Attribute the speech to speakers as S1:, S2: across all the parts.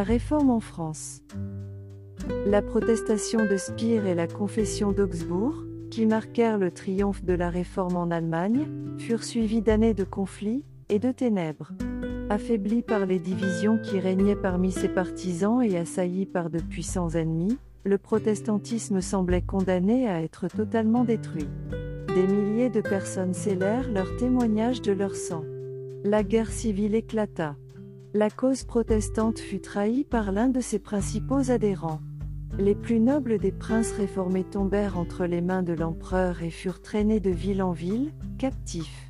S1: La réforme en France. La protestation de Spire et la confession d'Augsbourg, qui marquèrent le triomphe de la réforme en Allemagne, furent suivies d'années de conflits et de ténèbres. Affaibli par les divisions qui régnaient parmi ses partisans et assailli par de puissants ennemis, le protestantisme semblait condamné à être totalement détruit. Des milliers de personnes scellèrent leur témoignage de leur sang. La guerre civile éclata. La cause protestante fut trahie par l'un de ses principaux adhérents. Les plus nobles des princes réformés tombèrent entre les mains de l'empereur et furent traînés de ville en ville, captifs.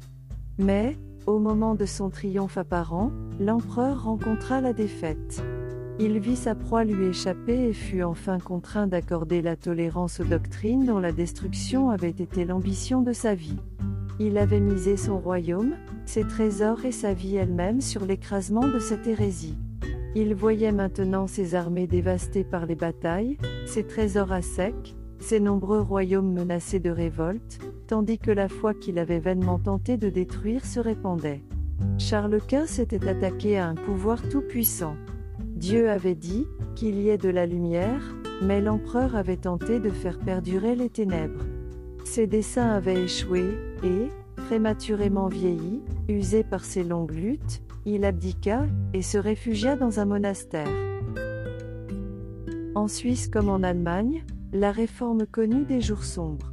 S1: Mais, au moment de son triomphe apparent, l'empereur rencontra la défaite. Il vit sa proie lui échapper et fut enfin contraint d'accorder la tolérance aux doctrines dont la destruction avait été l'ambition de sa vie. Il avait misé son royaume, ses trésors et sa vie elle-même sur l'écrasement de cette hérésie. Il voyait maintenant ses armées dévastées par les batailles, ses trésors à sec, ses nombreux royaumes menacés de révolte, tandis que la foi qu'il avait vainement tenté de détruire se répandait. Charles Quint s'était attaqué à un pouvoir tout-puissant. Dieu avait dit qu'il y ait de la lumière, mais l'empereur avait tenté de faire perdurer les ténèbres. Ses desseins avaient échoué, et, prématurément vieilli, usé par ses longues luttes, il abdiqua, et se réfugia dans un monastère. En Suisse comme en Allemagne, la réforme connut des jours sombres.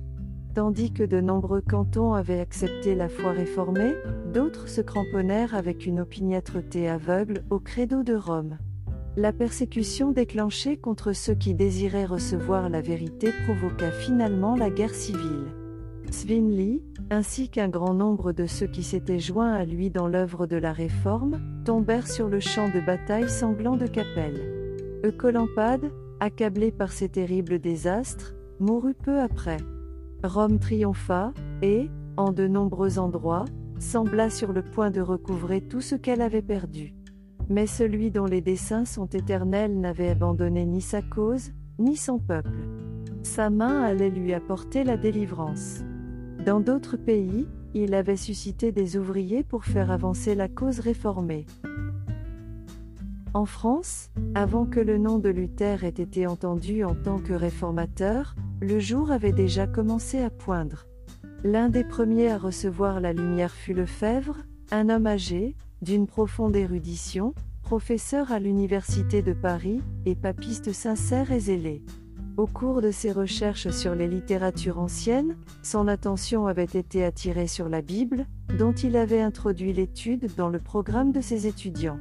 S1: Tandis que de nombreux cantons avaient accepté la foi réformée, d'autres se cramponnèrent avec une opiniâtreté aveugle au credo de Rome. La persécution déclenchée contre ceux qui désiraient recevoir la vérité provoqua finalement la guerre civile. Zwingli, ainsi qu'un grand nombre de ceux qui s'étaient joints à lui dans l'œuvre de la Réforme, tombèrent sur le champ de bataille sanglant de Capelle. Eucolampade, accablé par ces terribles désastres, mourut peu après. Rome triompha, et, en de nombreux endroits, sembla sur le point de recouvrer tout ce qu'elle avait perdu. Mais celui dont les desseins sont éternels n'avait abandonné ni sa cause, ni son peuple. Sa main allait lui apporter la délivrance. Dans d'autres pays, il avait suscité des ouvriers pour faire avancer la cause réformée. En France, avant que le nom de Luther ait été entendu en tant que réformateur, le jour avait déjà commencé à poindre. L'un des premiers à recevoir la lumière fut Lefebvre, un homme âgé, d'une profonde érudition, professeur à l'Université de Paris, et papiste sincère et zélé. Au cours de ses recherches sur les littératures anciennes, son attention avait été attirée sur la Bible, dont il avait introduit l'étude dans le programme de ses étudiants.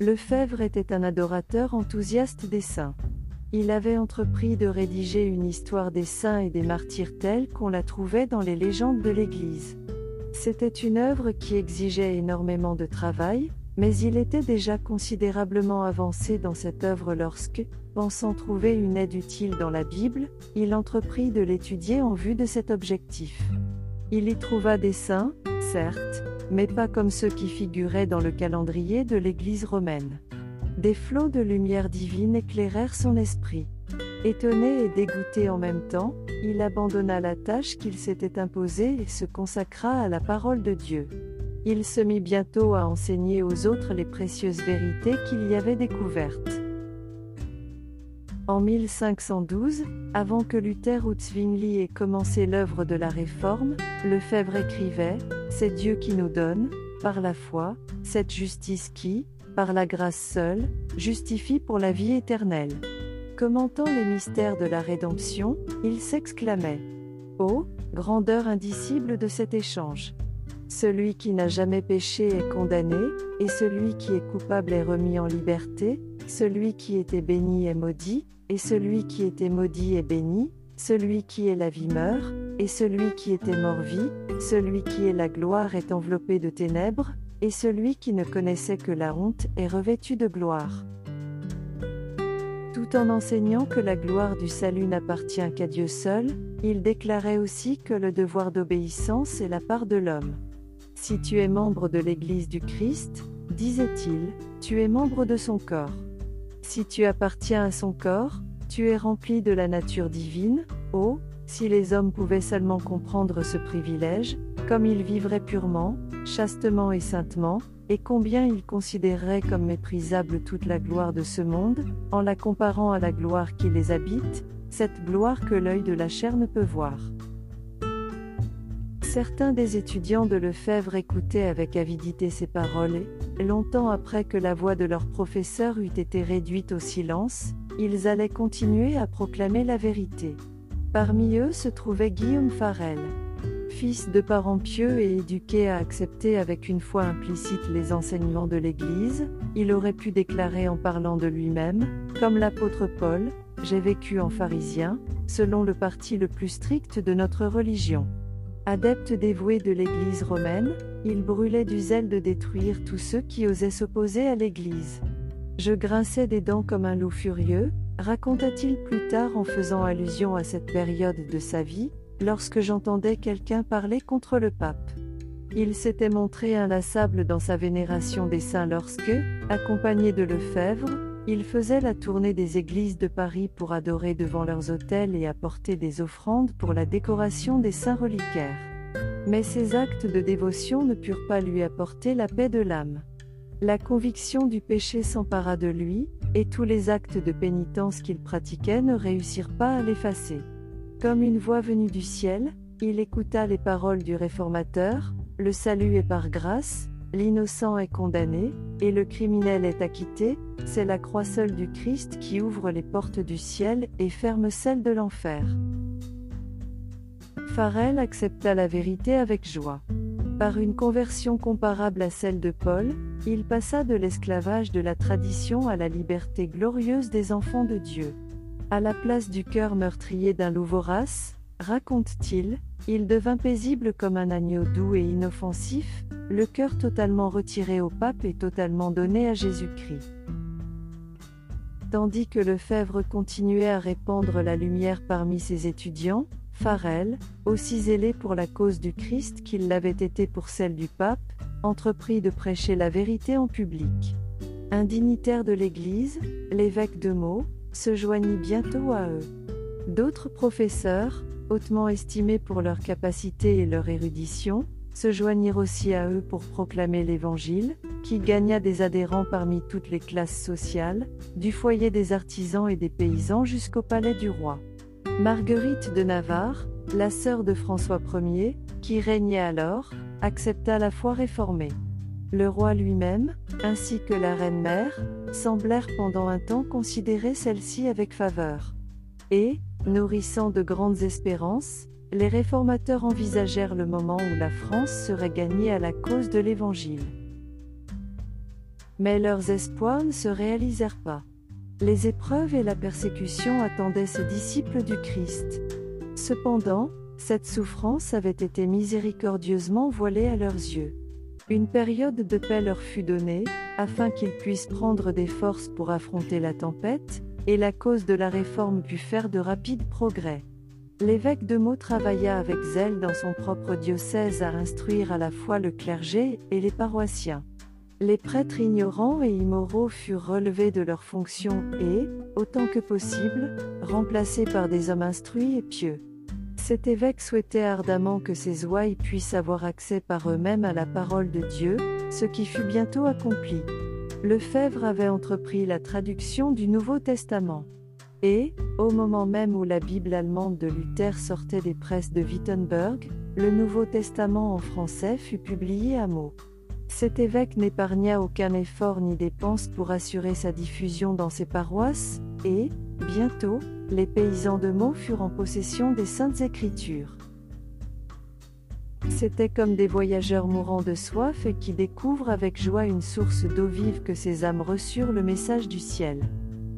S1: Lefebvre était un adorateur enthousiaste des saints. Il avait entrepris de rédiger une histoire des saints et des martyrs telle qu'on la trouvait dans les légendes de l'Église. C'était une œuvre qui exigeait énormément de travail, mais il était déjà considérablement avancé dans cette œuvre lorsque, pensant trouver une aide utile dans la Bible, il entreprit de l'étudier en vue de cet objectif. Il y trouva des saints, certes, mais pas comme ceux qui figuraient dans le calendrier de l'Église romaine. Des flots de lumière divine éclairèrent son esprit. Étonné et dégoûté en même temps, il abandonna la tâche qu'il s'était imposée et se consacra à la parole de Dieu. Il se mit bientôt à enseigner aux autres les précieuses vérités qu'il y avait découvertes. En 1512, avant que Luther ou Zwingli ait commencé l'œuvre de la Réforme, Lefebvre écrivait C'est Dieu qui nous donne, par la foi, cette justice qui, par la grâce seule, justifie pour la vie éternelle. Commentant les mystères de la rédemption, il s'exclamait Ô, grandeur indicible de cet échange Celui qui n'a jamais péché est condamné, et celui qui est coupable est remis en liberté, celui qui était béni est maudit, et celui qui était maudit est béni, celui qui est la vie meurt, et celui qui était mort vit, celui qui est la gloire est enveloppé de ténèbres, et celui qui ne connaissait que la honte est revêtu de gloire. Tout en enseignant que la gloire du salut n'appartient qu'à Dieu seul, il déclarait aussi que le devoir d'obéissance est la part de l'homme. Si tu es membre de l'Église du Christ, disait-il, tu es membre de son corps. Si tu appartiens à son corps, tu es rempli de la nature divine, oh, si les hommes pouvaient seulement comprendre ce privilège, comme ils vivraient purement, chastement et saintement, et combien il considérerait comme méprisable toute la gloire de ce monde, en la comparant à la gloire qui les habite, cette gloire que l'œil de la chair ne peut voir. Certains des étudiants de Lefebvre écoutaient avec avidité ces paroles et, longtemps après que la voix de leur professeur eût été réduite au silence, ils allaient continuer à proclamer la vérité. Parmi eux se trouvait Guillaume Farel. Fils de parents pieux et éduqué à accepter avec une foi implicite les enseignements de l'Église, il aurait pu déclarer en parlant de lui-même, comme l'apôtre Paul, J'ai vécu en pharisien, selon le parti le plus strict de notre religion. Adepte dévoué de l'Église romaine, il brûlait du zèle de détruire tous ceux qui osaient s'opposer à l'Église. Je grinçais des dents comme un loup furieux, raconta-t-il plus tard en faisant allusion à cette période de sa vie, lorsque j'entendais quelqu'un parler contre le pape. Il s'était montré inlassable dans sa vénération des saints lorsque, accompagné de Lefebvre, il faisait la tournée des églises de Paris pour adorer devant leurs autels et apporter des offrandes pour la décoration des saints reliquaires. Mais ces actes de dévotion ne purent pas lui apporter la paix de l'âme. La conviction du péché s'empara de lui, et tous les actes de pénitence qu'il pratiquait ne réussirent pas à l'effacer. Comme une voix venue du ciel, il écouta les paroles du réformateur, le salut est par grâce, L'innocent est condamné, et le criminel est acquitté, c'est la croix seule du Christ qui ouvre les portes du ciel et ferme celles de l'enfer. Farel accepta la vérité avec joie. Par une conversion comparable à celle de Paul, il passa de l'esclavage de la tradition à la liberté glorieuse des enfants de Dieu. À la place du cœur meurtrier d'un loup vorace, raconte-t-il, il devint paisible comme un agneau doux et inoffensif, le cœur totalement retiré au pape et totalement donné à Jésus-Christ. Tandis que Lefebvre continuait à répandre la lumière parmi ses étudiants, Farel, aussi zélé pour la cause du Christ qu'il l'avait été pour celle du pape, entreprit de prêcher la vérité en public. Un dignitaire de l'Église, l'évêque de Meaux, se joignit bientôt à eux. D'autres professeurs, hautement estimés pour leur capacité et leur érudition, se joignirent aussi à eux pour proclamer l'Évangile, qui gagna des adhérents parmi toutes les classes sociales, du foyer des artisans et des paysans jusqu'au palais du roi. Marguerite de Navarre, la sœur de François Ier, qui régnait alors, accepta la foi réformée. Le roi lui-même, ainsi que la reine-mère, semblèrent pendant un temps considérer celle-ci avec faveur. Et, nourrissant de grandes espérances, les réformateurs envisagèrent le moment où la France serait gagnée à la cause de l'Évangile. Mais leurs espoirs ne se réalisèrent pas. Les épreuves et la persécution attendaient ces disciples du Christ. Cependant, cette souffrance avait été miséricordieusement voilée à leurs yeux. Une période de paix leur fut donnée, afin qu'ils puissent prendre des forces pour affronter la tempête, et la cause de la réforme put faire de rapides progrès. L'évêque de Meaux travailla avec zèle dans son propre diocèse à instruire à la fois le clergé et les paroissiens. Les prêtres ignorants et immoraux furent relevés de leurs fonctions et, autant que possible, remplacés par des hommes instruits et pieux. Cet évêque souhaitait ardemment que ses ouailles puissent avoir accès par eux-mêmes à la parole de Dieu, ce qui fut bientôt accompli. Lefebvre avait entrepris la traduction du Nouveau Testament. Et, au moment même où la Bible allemande de Luther sortait des presses de Wittenberg, le Nouveau Testament en français fut publié à mots. Cet évêque n'épargna aucun effort ni dépense pour assurer sa diffusion dans ses paroisses, et, bientôt, les paysans de Meaux furent en possession des Saintes Écritures. C'étaient comme des voyageurs mourants de soif et qui découvrent avec joie une source d'eau vive que ces âmes reçurent le message du ciel.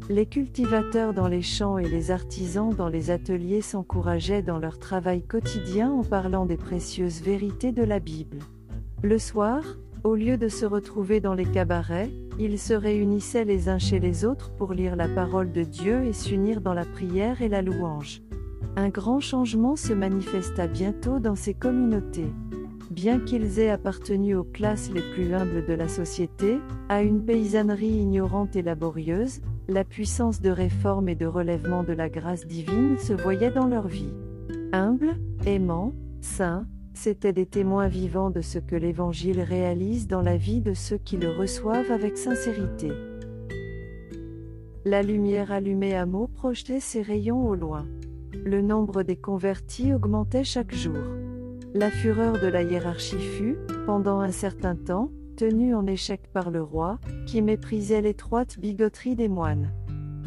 S1: Les cultivateurs dans les champs et les artisans dans les ateliers s'encourageaient dans leur travail quotidien en parlant des précieuses vérités de la Bible. Le soir, au lieu de se retrouver dans les cabarets, ils se réunissaient les uns chez les autres pour lire la parole de Dieu et s'unir dans la prière et la louange. Un grand changement se manifesta bientôt dans ces communautés. Bien qu'ils aient appartenu aux classes les plus humbles de la société, à une paysannerie ignorante et laborieuse, la puissance de réforme et de relèvement de la grâce divine se voyait dans leur vie. Humbles, aimants, saints, c'étaient des témoins vivants de ce que l'Évangile réalise dans la vie de ceux qui le reçoivent avec sincérité. La lumière allumée à mots projetait ses rayons au loin. Le nombre des convertis augmentait chaque jour. La fureur de la hiérarchie fut, pendant un certain temps, tenue en échec par le roi, qui méprisait l'étroite bigoterie des moines.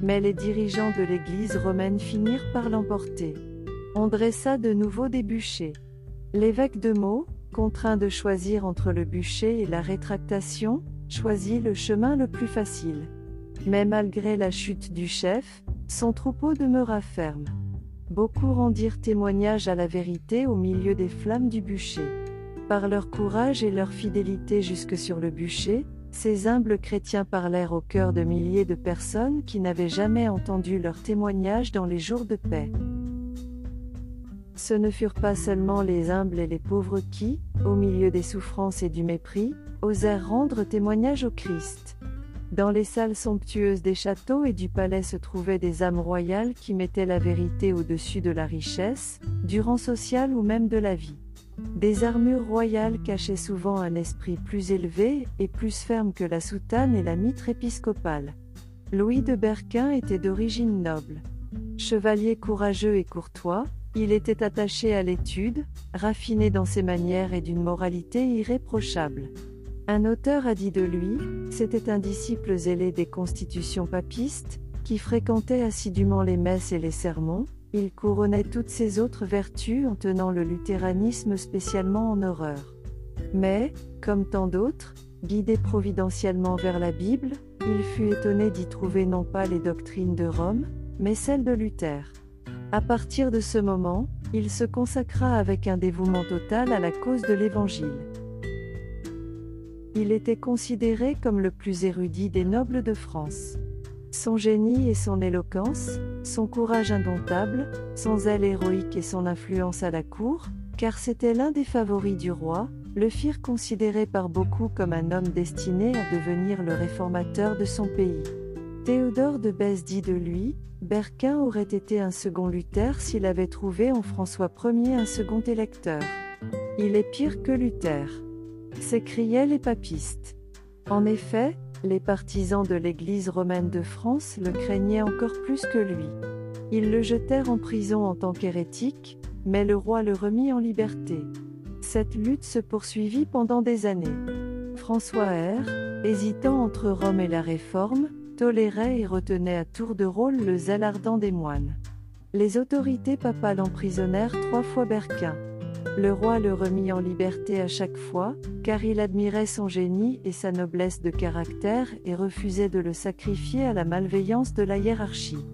S1: Mais les dirigeants de l'Église romaine finirent par l'emporter. On dressa de nouveau des bûchers. L'évêque de Meaux, contraint de choisir entre le bûcher et la rétractation, choisit le chemin le plus facile. Mais malgré la chute du chef, son troupeau demeura ferme. Beaucoup rendirent témoignage à la vérité au milieu des flammes du bûcher. Par leur courage et leur fidélité jusque sur le bûcher, ces humbles chrétiens parlèrent au cœur de milliers de personnes qui n'avaient jamais entendu leur témoignage dans les jours de paix. Ce ne furent pas seulement les humbles et les pauvres qui, au milieu des souffrances et du mépris, osèrent rendre témoignage au Christ. Dans les salles somptueuses des châteaux et du palais se trouvaient des âmes royales qui mettaient la vérité au-dessus de la richesse, du rang social ou même de la vie. Des armures royales cachaient souvent un esprit plus élevé et plus ferme que la soutane et la mitre épiscopale. Louis de Berquin était d'origine noble. Chevalier courageux et courtois, il était attaché à l'étude, raffiné dans ses manières et d'une moralité irréprochable. Un auteur a dit de lui, c'était un disciple zélé des constitutions papistes, qui fréquentait assidûment les messes et les sermons, il couronnait toutes ses autres vertus en tenant le luthéranisme spécialement en horreur. Mais, comme tant d'autres, guidé providentiellement vers la Bible, il fut étonné d'y trouver non pas les doctrines de Rome, mais celles de Luther. À partir de ce moment, il se consacra avec un dévouement total à la cause de l'Évangile. Il était considéré comme le plus érudit des nobles de France. Son génie et son éloquence, son courage indomptable, son zèle héroïque et son influence à la cour, car c'était l'un des favoris du roi, le firent considérer par beaucoup comme un homme destiné à devenir le réformateur de son pays. Théodore de Bèze dit de lui, Berquin aurait été un second Luther s'il avait trouvé en François Ier un second électeur. Il est pire que Luther. S'écriaient les papistes. En effet, les partisans de l'Église romaine de France le craignaient encore plus que lui. Ils le jetèrent en prison en tant qu'hérétique, mais le roi le remit en liberté. Cette lutte se poursuivit pendant des années. François R, hésitant entre Rome et la Réforme, tolérait et retenait à tour de rôle le zèle ardent des moines. Les autorités papales emprisonnèrent trois fois Berquin. Le roi le remit en liberté à chaque fois, car il admirait son génie et sa noblesse de caractère et refusait de le sacrifier à la malveillance de la hiérarchie.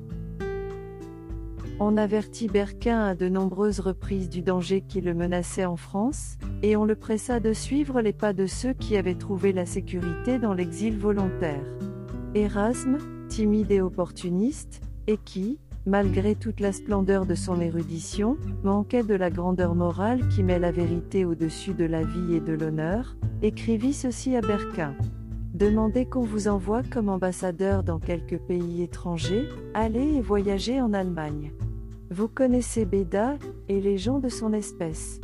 S1: On avertit Berquin à de nombreuses reprises du danger qui le menaçait en France, et on le pressa de suivre les pas de ceux qui avaient trouvé la sécurité dans l'exil volontaire. Erasme, timide et opportuniste, et qui, malgré toute la splendeur de son érudition, manquait de la grandeur morale qui met la vérité au-dessus de la vie et de l'honneur, écrivit ceci à Berquin. Demandez qu'on vous envoie comme ambassadeur dans quelques pays étrangers, allez et voyagez en Allemagne. Vous connaissez Béda, et les gens de son espèce.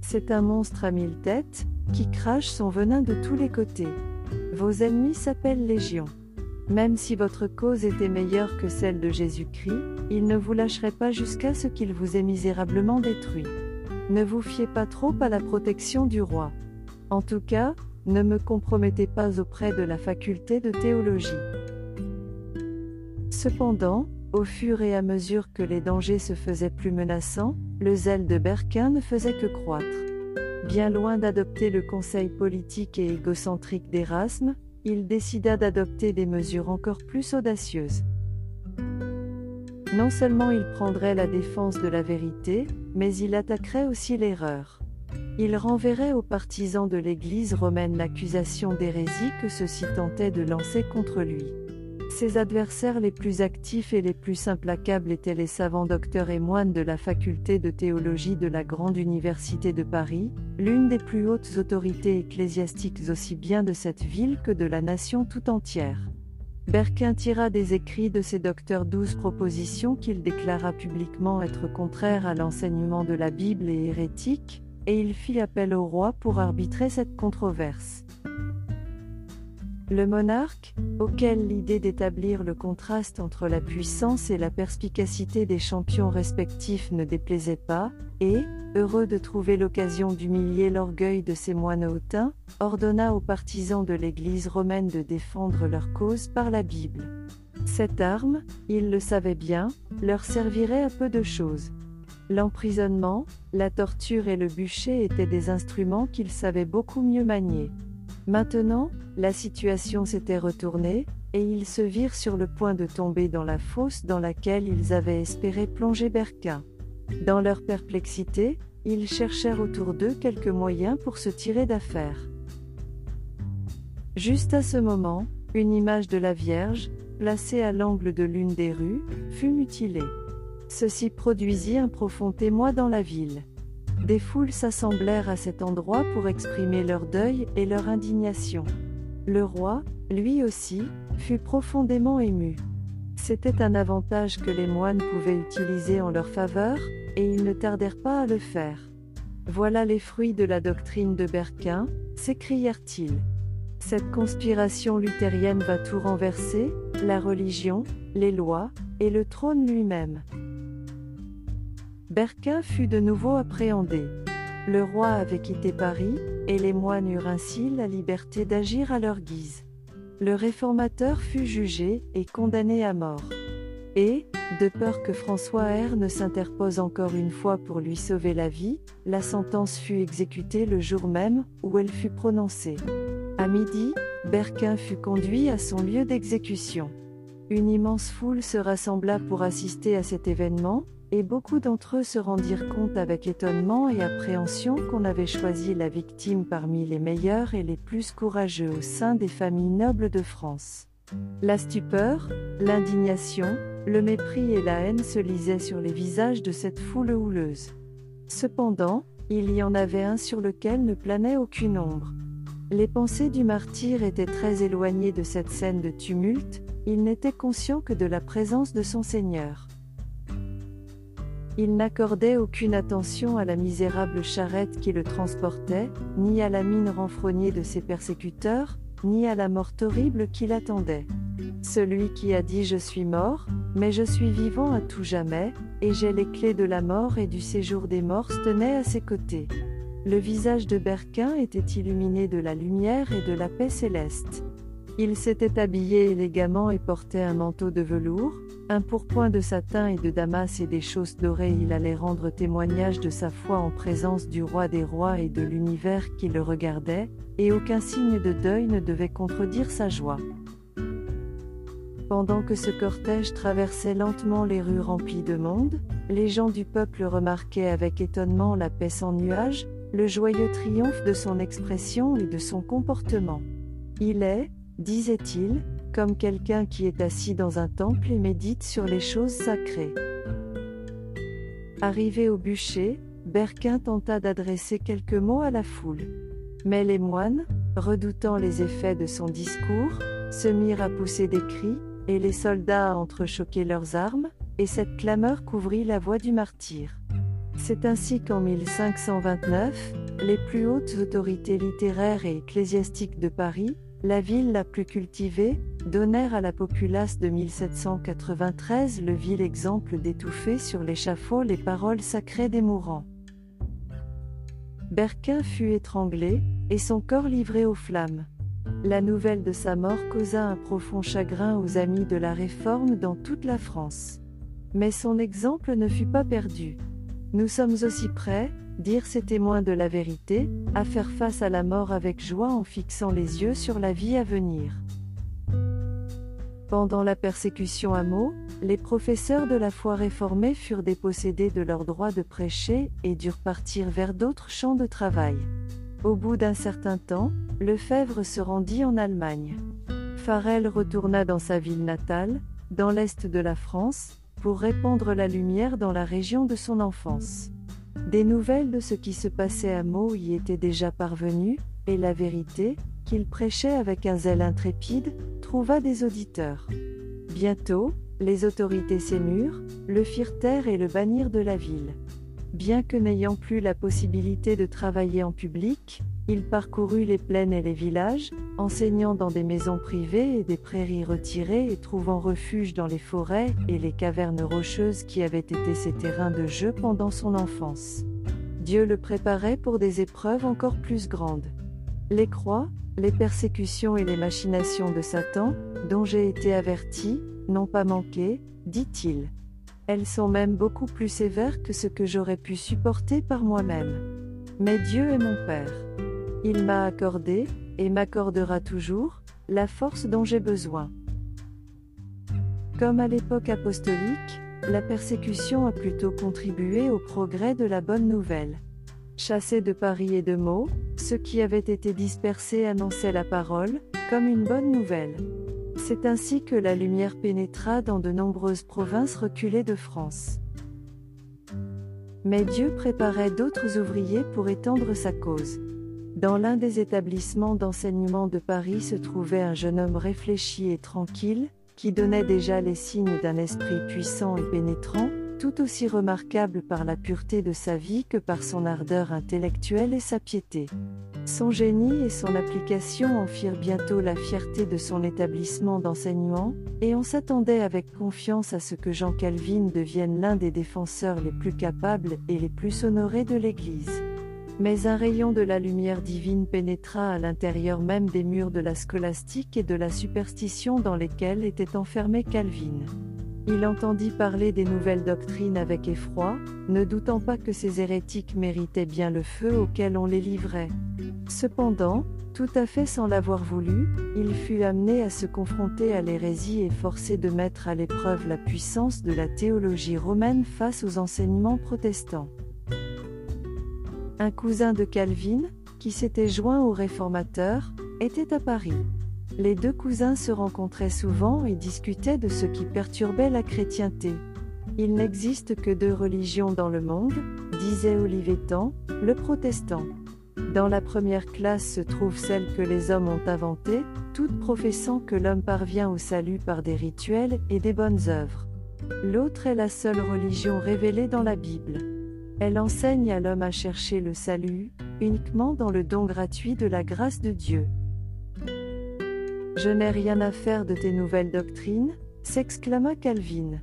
S1: C'est un monstre à mille têtes, qui crache son venin de tous les côtés. Vos ennemis s'appellent Légion. Même si votre cause était meilleure que celle de Jésus-Christ, il ne vous lâcherait pas jusqu'à ce qu'il vous ait misérablement détruit. Ne vous fiez pas trop à la protection du roi. En tout cas, ne me compromettez pas auprès de la faculté de théologie. Cependant, au fur et à mesure que les dangers se faisaient plus menaçants, le zèle de Berquin ne faisait que croître. Bien loin d'adopter le conseil politique et égocentrique d'Erasme, il décida d'adopter des mesures encore plus audacieuses. Non seulement il prendrait la défense de la vérité, mais il attaquerait aussi l'erreur. Il renverrait aux partisans de l'Église romaine l'accusation d'hérésie que ceux-ci tentaient de lancer contre lui. Ses adversaires les plus actifs et les plus implacables étaient les savants docteurs et moines de la faculté de théologie de la Grande Université de Paris, l'une des plus hautes autorités ecclésiastiques aussi bien de cette ville que de la nation tout entière. Berquin tira des écrits de ces docteurs douze propositions qu'il déclara publiquement être contraires à l'enseignement de la Bible et hérétiques, et il fit appel au roi pour arbitrer cette controverse. Le monarque, auquel l'idée d'établir le contraste entre la puissance et la perspicacité des champions respectifs ne déplaisait pas, et, heureux de trouver l'occasion d'humilier l'orgueil de ses moines hautains, ordonna aux partisans de l'Église romaine de défendre leur cause par la Bible. Cette arme, il le savait bien, leur servirait à peu de choses. L'emprisonnement, la torture et le bûcher étaient des instruments qu'ils savaient beaucoup mieux manier. Maintenant, la situation s'était retournée, et ils se virent sur le point de tomber dans la fosse dans laquelle ils avaient espéré plonger Berquin. Dans leur perplexité, ils cherchèrent autour d'eux quelques moyens pour se tirer d'affaire. Juste à ce moment, une image de la Vierge, placée à l'angle de l'une des rues, fut mutilée. Ceci produisit un profond émoi dans la ville. Des foules s'assemblèrent à cet endroit pour exprimer leur deuil et leur indignation. Le roi, lui aussi, fut profondément ému. C'était un avantage que les moines pouvaient utiliser en leur faveur, et ils ne tardèrent pas à le faire. Voilà les fruits de la doctrine de Berquin, s'écrièrent-ils. Cette conspiration luthérienne va tout renverser, la religion, les lois, et le trône lui-même. Berquin fut de nouveau appréhendé. Le roi avait quitté Paris, et les moines eurent ainsi la liberté d'agir à leur guise. Le réformateur fut jugé et condamné à mort. Et, de peur que François R ne s'interpose encore une fois pour lui sauver la vie, la sentence fut exécutée le jour même où elle fut prononcée. À midi, Berquin fut conduit à son lieu d'exécution. Une immense foule se rassembla pour assister à cet événement, et beaucoup d'entre eux se rendirent compte avec étonnement et appréhension qu'on avait choisi la victime parmi les meilleurs et les plus courageux au sein des familles nobles de France. La stupeur, l'indignation, le mépris et la haine se lisaient sur les visages de cette foule houleuse. Cependant, il y en avait un sur lequel ne planait aucune ombre. Les pensées du martyr étaient très éloignées de cette scène de tumulte, il n'était conscient que de la présence de son Seigneur. Il n'accordait aucune attention à la misérable charrette qui le transportait, ni à la mine renfrognée de ses persécuteurs, ni à la mort horrible qui l'attendait. Celui qui a dit Je suis mort, mais je suis vivant à tout jamais, et j'ai les clés de la mort et du séjour des morts tenait à ses côtés. Le visage de Berquin était illuminé de la lumière et de la paix céleste. Il s'était habillé élégamment et portait un manteau de velours, un pourpoint de satin et de damas et des chausses dorées. Il allait rendre témoignage de sa foi en présence du roi des rois et de l'univers qui le regardait, et aucun signe de deuil ne devait contredire sa joie. Pendant que ce cortège traversait lentement les rues remplies de monde, les gens du peuple remarquaient avec étonnement la paix sans nuage, le joyeux triomphe de son expression et de son comportement. Il est, disait-il, comme quelqu'un qui est assis dans un temple et médite sur les choses sacrées. Arrivé au bûcher, Berquin tenta d'adresser quelques mots à la foule. Mais les moines, redoutant les effets de son discours, se mirent à pousser des cris, et les soldats à entrechoquer leurs armes, et cette clameur couvrit la voix du martyr. C'est ainsi qu'en 1529, les plus hautes autorités littéraires et ecclésiastiques de Paris, la ville la plus cultivée, donnèrent à la populace de 1793 le vil exemple d'étouffer sur l'échafaud les paroles sacrées des mourants. Berquin fut étranglé, et son corps livré aux flammes. La nouvelle de sa mort causa un profond chagrin aux amis de la Réforme dans toute la France. Mais son exemple ne fut pas perdu. Nous sommes aussi prêts, dire ces témoins de la vérité, à faire face à la mort avec joie en fixant les yeux sur la vie à venir. Pendant la persécution à Meaux, les professeurs de la foi réformée furent dépossédés de leur droit de prêcher et durent partir vers d'autres champs de travail. Au bout d'un certain temps, Lefebvre se rendit en Allemagne. Farel retourna dans sa ville natale, dans l'est de la France, pour répandre la lumière dans la région de son enfance. Des nouvelles de ce qui se passait à Meaux y étaient déjà parvenues, et la vérité, qu'il prêchait avec un zèle intrépide, trouva des auditeurs. Bientôt, les autorités s'émurent, le firent taire et le bannirent de la ville. Bien que n'ayant plus la possibilité de travailler en public, il parcourut les plaines et les villages, enseignant dans des maisons privées et des prairies retirées et trouvant refuge dans les forêts et les cavernes rocheuses qui avaient été ses terrains de jeu pendant son enfance. Dieu le préparait pour des épreuves encore plus grandes. Les croix, les persécutions et les machinations de Satan, dont j'ai été averti, n'ont pas manqué, dit-il. Elles sont même beaucoup plus sévères que ce que j'aurais pu supporter par moi-même. Mais Dieu est mon Père. Il m'a accordé, et m'accordera toujours, la force dont j'ai besoin. Comme à l'époque apostolique, la persécution a plutôt contribué au progrès de la bonne nouvelle. Chassés de Paris et de Meaux, ceux qui avaient été dispersés annonçaient la parole, comme une bonne nouvelle. C'est ainsi que la lumière pénétra dans de nombreuses provinces reculées de France. Mais Dieu préparait d'autres ouvriers pour étendre sa cause. Dans l'un des établissements d'enseignement de Paris se trouvait un jeune homme réfléchi et tranquille, qui donnait déjà les signes d'un esprit puissant et pénétrant, tout aussi remarquable par la pureté de sa vie que par son ardeur intellectuelle et sa piété. Son génie et son application en firent bientôt la fierté de son établissement d'enseignement, et on s'attendait avec confiance à ce que Jean Calvin devienne l'un des défenseurs les plus capables et les plus honorés de l'Église. Mais un rayon de la lumière divine pénétra à l'intérieur même des murs de la scolastique et de la superstition dans lesquels était enfermé Calvin. Il entendit parler des nouvelles doctrines avec effroi, ne doutant pas que ces hérétiques méritaient bien le feu auquel on les livrait. Cependant, tout à fait sans l'avoir voulu, il fut amené à se confronter à l'hérésie et forcé de mettre à l'épreuve la puissance de la théologie romaine face aux enseignements protestants. Un cousin de Calvin, qui s'était joint aux réformateurs, était à Paris. Les deux cousins se rencontraient souvent et discutaient de ce qui perturbait la chrétienté. Il n'existe que deux religions dans le monde, disait Olivetan, le protestant. Dans la première classe se trouve celle que les hommes ont inventée, toute professant que l'homme parvient au salut par des rituels et des bonnes œuvres. L'autre est la seule religion révélée dans la Bible. Elle enseigne à l'homme à chercher le salut, uniquement dans le don gratuit de la grâce de Dieu. Je n'ai rien à faire de tes nouvelles doctrines, s'exclama Calvin.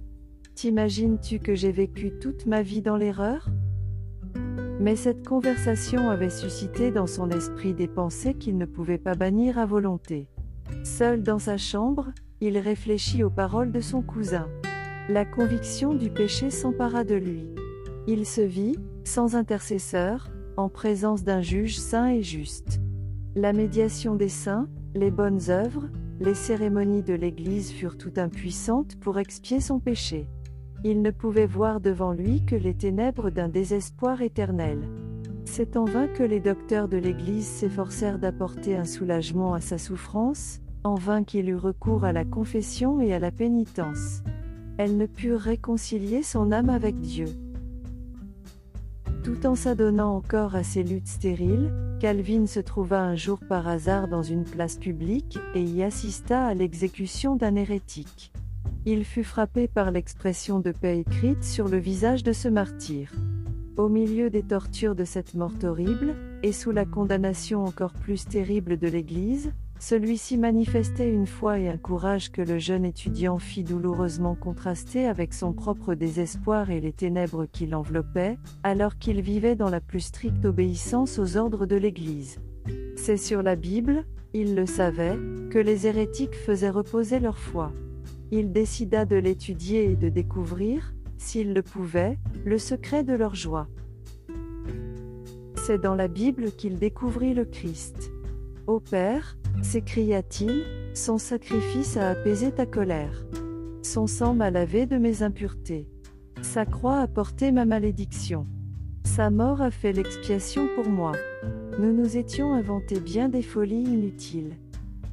S1: T'imagines-tu que j'ai vécu toute ma vie dans l'erreur? Mais cette conversation avait suscité dans son esprit des pensées qu'il ne pouvait pas bannir à volonté. Seul dans sa chambre, il réfléchit aux paroles de son cousin. La conviction du péché s'empara de lui. Il se vit, sans intercesseur, en présence d'un juge saint et juste. La médiation des saints, les bonnes œuvres, les cérémonies de l'Église furent tout impuissantes pour expier son péché. Il ne pouvait voir devant lui que les ténèbres d'un désespoir éternel. C'est en vain que les docteurs de l'Église s'efforcèrent d'apporter un soulagement à sa souffrance, en vain qu'il eut recours à la confession et à la pénitence. Elles ne purent réconcilier son âme avec Dieu. Tout en s'adonnant encore à ces luttes stériles, Calvin se trouva un jour par hasard dans une place publique et y assista à l'exécution d'un hérétique. Il fut frappé par l'expression de paix écrite sur le visage de ce martyr. Au milieu des tortures de cette mort horrible, et sous la condamnation encore plus terrible de l'Église, celui-ci manifestait une foi et un courage que le jeune étudiant fit douloureusement contraster avec son propre désespoir et les ténèbres qui l'enveloppaient, alors qu'il vivait dans la plus stricte obéissance aux ordres de l'Église. C'est sur la Bible, il le savait, que les hérétiques faisaient reposer leur foi. Il décida de l'étudier et de découvrir, s'il le pouvait, le secret de leur joie. C'est dans la Bible qu'il découvrit le Christ. Ô Père, s'écria-t-il, son sacrifice a apaisé ta colère. Son sang m'a lavé de mes impuretés. Sa croix a porté ma malédiction. Sa mort a fait l'expiation pour moi. Nous nous étions inventé bien des folies inutiles.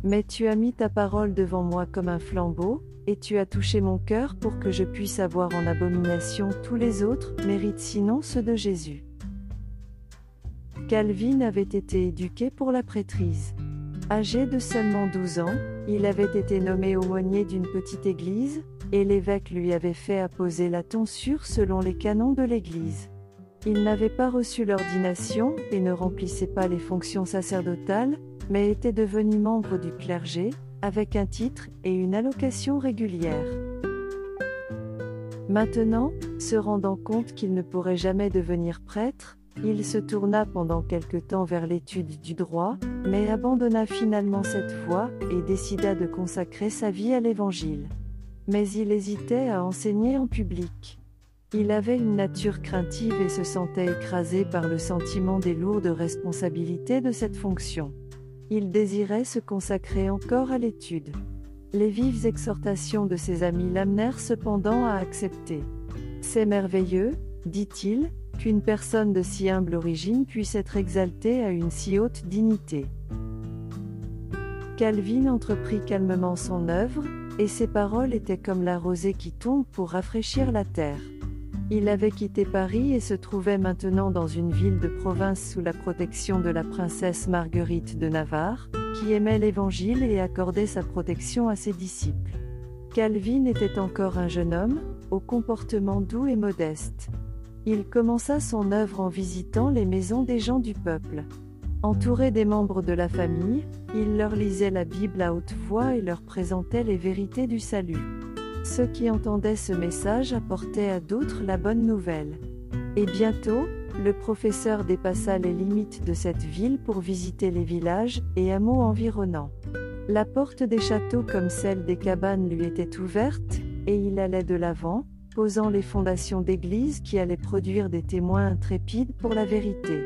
S1: Mais tu as mis ta parole devant moi comme un flambeau, et tu as touché mon cœur pour que je puisse avoir en abomination tous les autres mérites sinon ceux de Jésus. Calvin avait été éduqué pour la prêtrise. Âgé de seulement 12 ans, il avait été nommé aumônier d'une petite église, et l'évêque lui avait fait apposer la tonsure selon les canons de l'église. Il n'avait pas reçu l'ordination et ne remplissait pas les fonctions sacerdotales, mais était devenu membre du clergé, avec un titre et une allocation régulière. Maintenant, se rendant compte qu'il ne pourrait jamais devenir prêtre, il se tourna pendant quelque temps vers l'étude du droit, mais abandonna finalement cette voie et décida de consacrer sa vie à l'Évangile. Mais il hésitait à enseigner en public. Il avait une nature craintive et se sentait écrasé par le sentiment des lourdes responsabilités de cette fonction. Il désirait se consacrer encore à l'étude. Les vives exhortations de ses amis l'amenèrent cependant à accepter. C'est merveilleux, dit-il, qu'une personne de si humble origine puisse être exaltée à une si haute dignité. Calvin entreprit calmement son œuvre, et ses paroles étaient comme la rosée qui tombe pour rafraîchir la terre. Il avait quitté Paris et se trouvait maintenant dans une ville de province sous la protection de la princesse Marguerite de Navarre, qui aimait l'Évangile et accordait sa protection à ses disciples. Calvin était encore un jeune homme, au comportement doux et modeste. Il commença son œuvre en visitant les maisons des gens du peuple. Entouré des membres de la famille, il leur lisait la Bible à haute voix et leur présentait les vérités du salut. Ceux qui entendaient ce message apportaient à d'autres la bonne nouvelle. Et bientôt, le professeur dépassa les limites de cette ville pour visiter les villages et hameaux environnants. La porte des châteaux comme celle des cabanes lui était ouverte, et il allait de l'avant, posant les fondations d'églises qui allaient produire des témoins intrépides pour la vérité.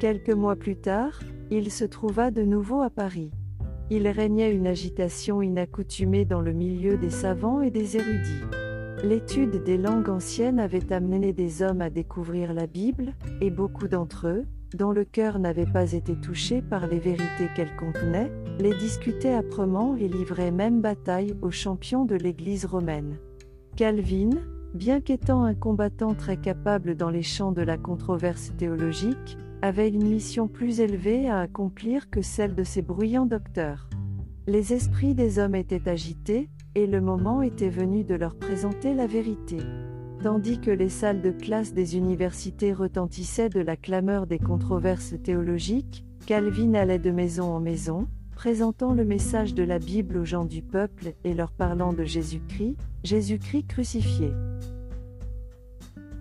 S1: Quelques mois plus tard, il se trouva de nouveau à Paris. Il régnait une agitation inaccoutumée dans le milieu des savants et des érudits. L'étude des langues anciennes avait amené des hommes à découvrir la Bible, et beaucoup d'entre eux, dont le cœur n'avait pas été touché par les vérités qu'elle contenait, les discutaient âprement et livraient même bataille aux champions de l'Église romaine. Calvin, bien qu'étant un combattant très capable dans les champs de la controverse théologique, avait une mission plus élevée à accomplir que celle de ses bruyants docteurs. Les esprits des hommes étaient agités, et le moment était venu de leur présenter la vérité. Tandis que les salles de classe des universités retentissaient de la clameur des controverses théologiques, Calvin allait de maison en maison, présentant le message de la Bible aux gens du peuple et leur parlant de Jésus-Christ, Jésus-Christ crucifié.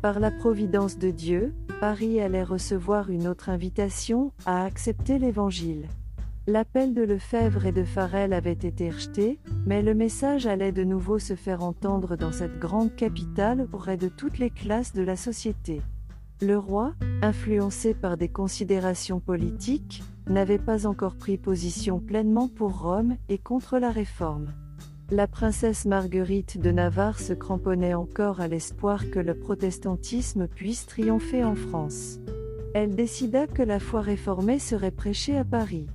S1: Par la providence de Dieu, Paris allait recevoir une autre invitation à accepter l'Évangile. L'appel de Lefebvre et de Farel avait été rejeté, mais le message allait de nouveau se faire entendre dans cette grande capitale auprès de toutes les classes de la société. Le roi, influencé par des considérations politiques, n'avait pas encore pris position pleinement pour Rome et contre la réforme. La princesse Marguerite de Navarre se cramponnait encore à l'espoir que le protestantisme puisse triompher en France. Elle décida que la foi réformée serait prêchée à Paris.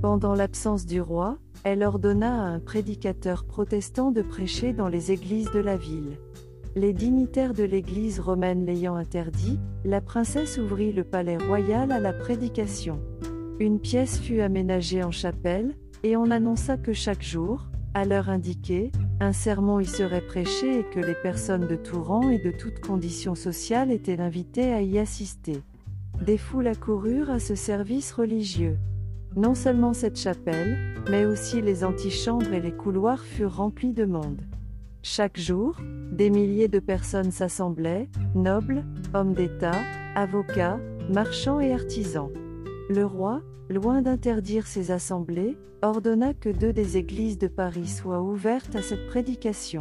S1: Pendant l'absence du roi, elle ordonna à un prédicateur protestant de prêcher dans les églises de la ville. Les dignitaires de l'église romaine l'ayant interdit, la princesse ouvrit le palais royal à la prédication. Une pièce fut aménagée en chapelle, et on annonça que chaque jour, à l'heure indiquée, un sermon y serait prêché et que les personnes de tout rang et de toutes conditions sociales étaient invitées à y assister. Des foules accoururent à ce service religieux. Non seulement cette chapelle, mais aussi les antichambres et les couloirs furent remplis de monde. Chaque jour, des milliers de personnes s'assemblaient, nobles, hommes d'État, avocats, marchands et artisans. Le roi, loin d'interdire ces assemblées, ordonna que deux des églises de Paris soient ouvertes à cette prédication.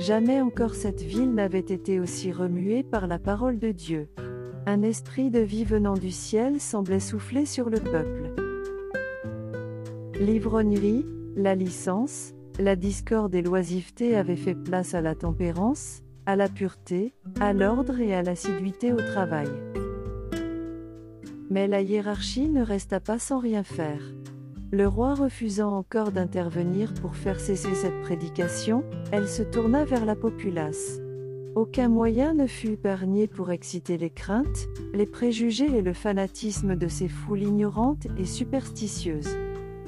S1: Jamais encore cette ville n'avait été aussi remuée par la parole de Dieu. Un esprit de vie venant du ciel semblait souffler sur le peuple. L'ivrognerie, la licence, la discorde et l'oisiveté avaient fait place à la tempérance, à la pureté, à l'ordre et à l'assiduité au travail. Mais la hiérarchie ne resta pas sans rien faire. Le roi refusant encore d'intervenir pour faire cesser cette prédication, elle se tourna vers la populace. Aucun moyen ne fut épargné pour exciter les craintes, les préjugés et le fanatisme de ces foules ignorantes et superstitieuses.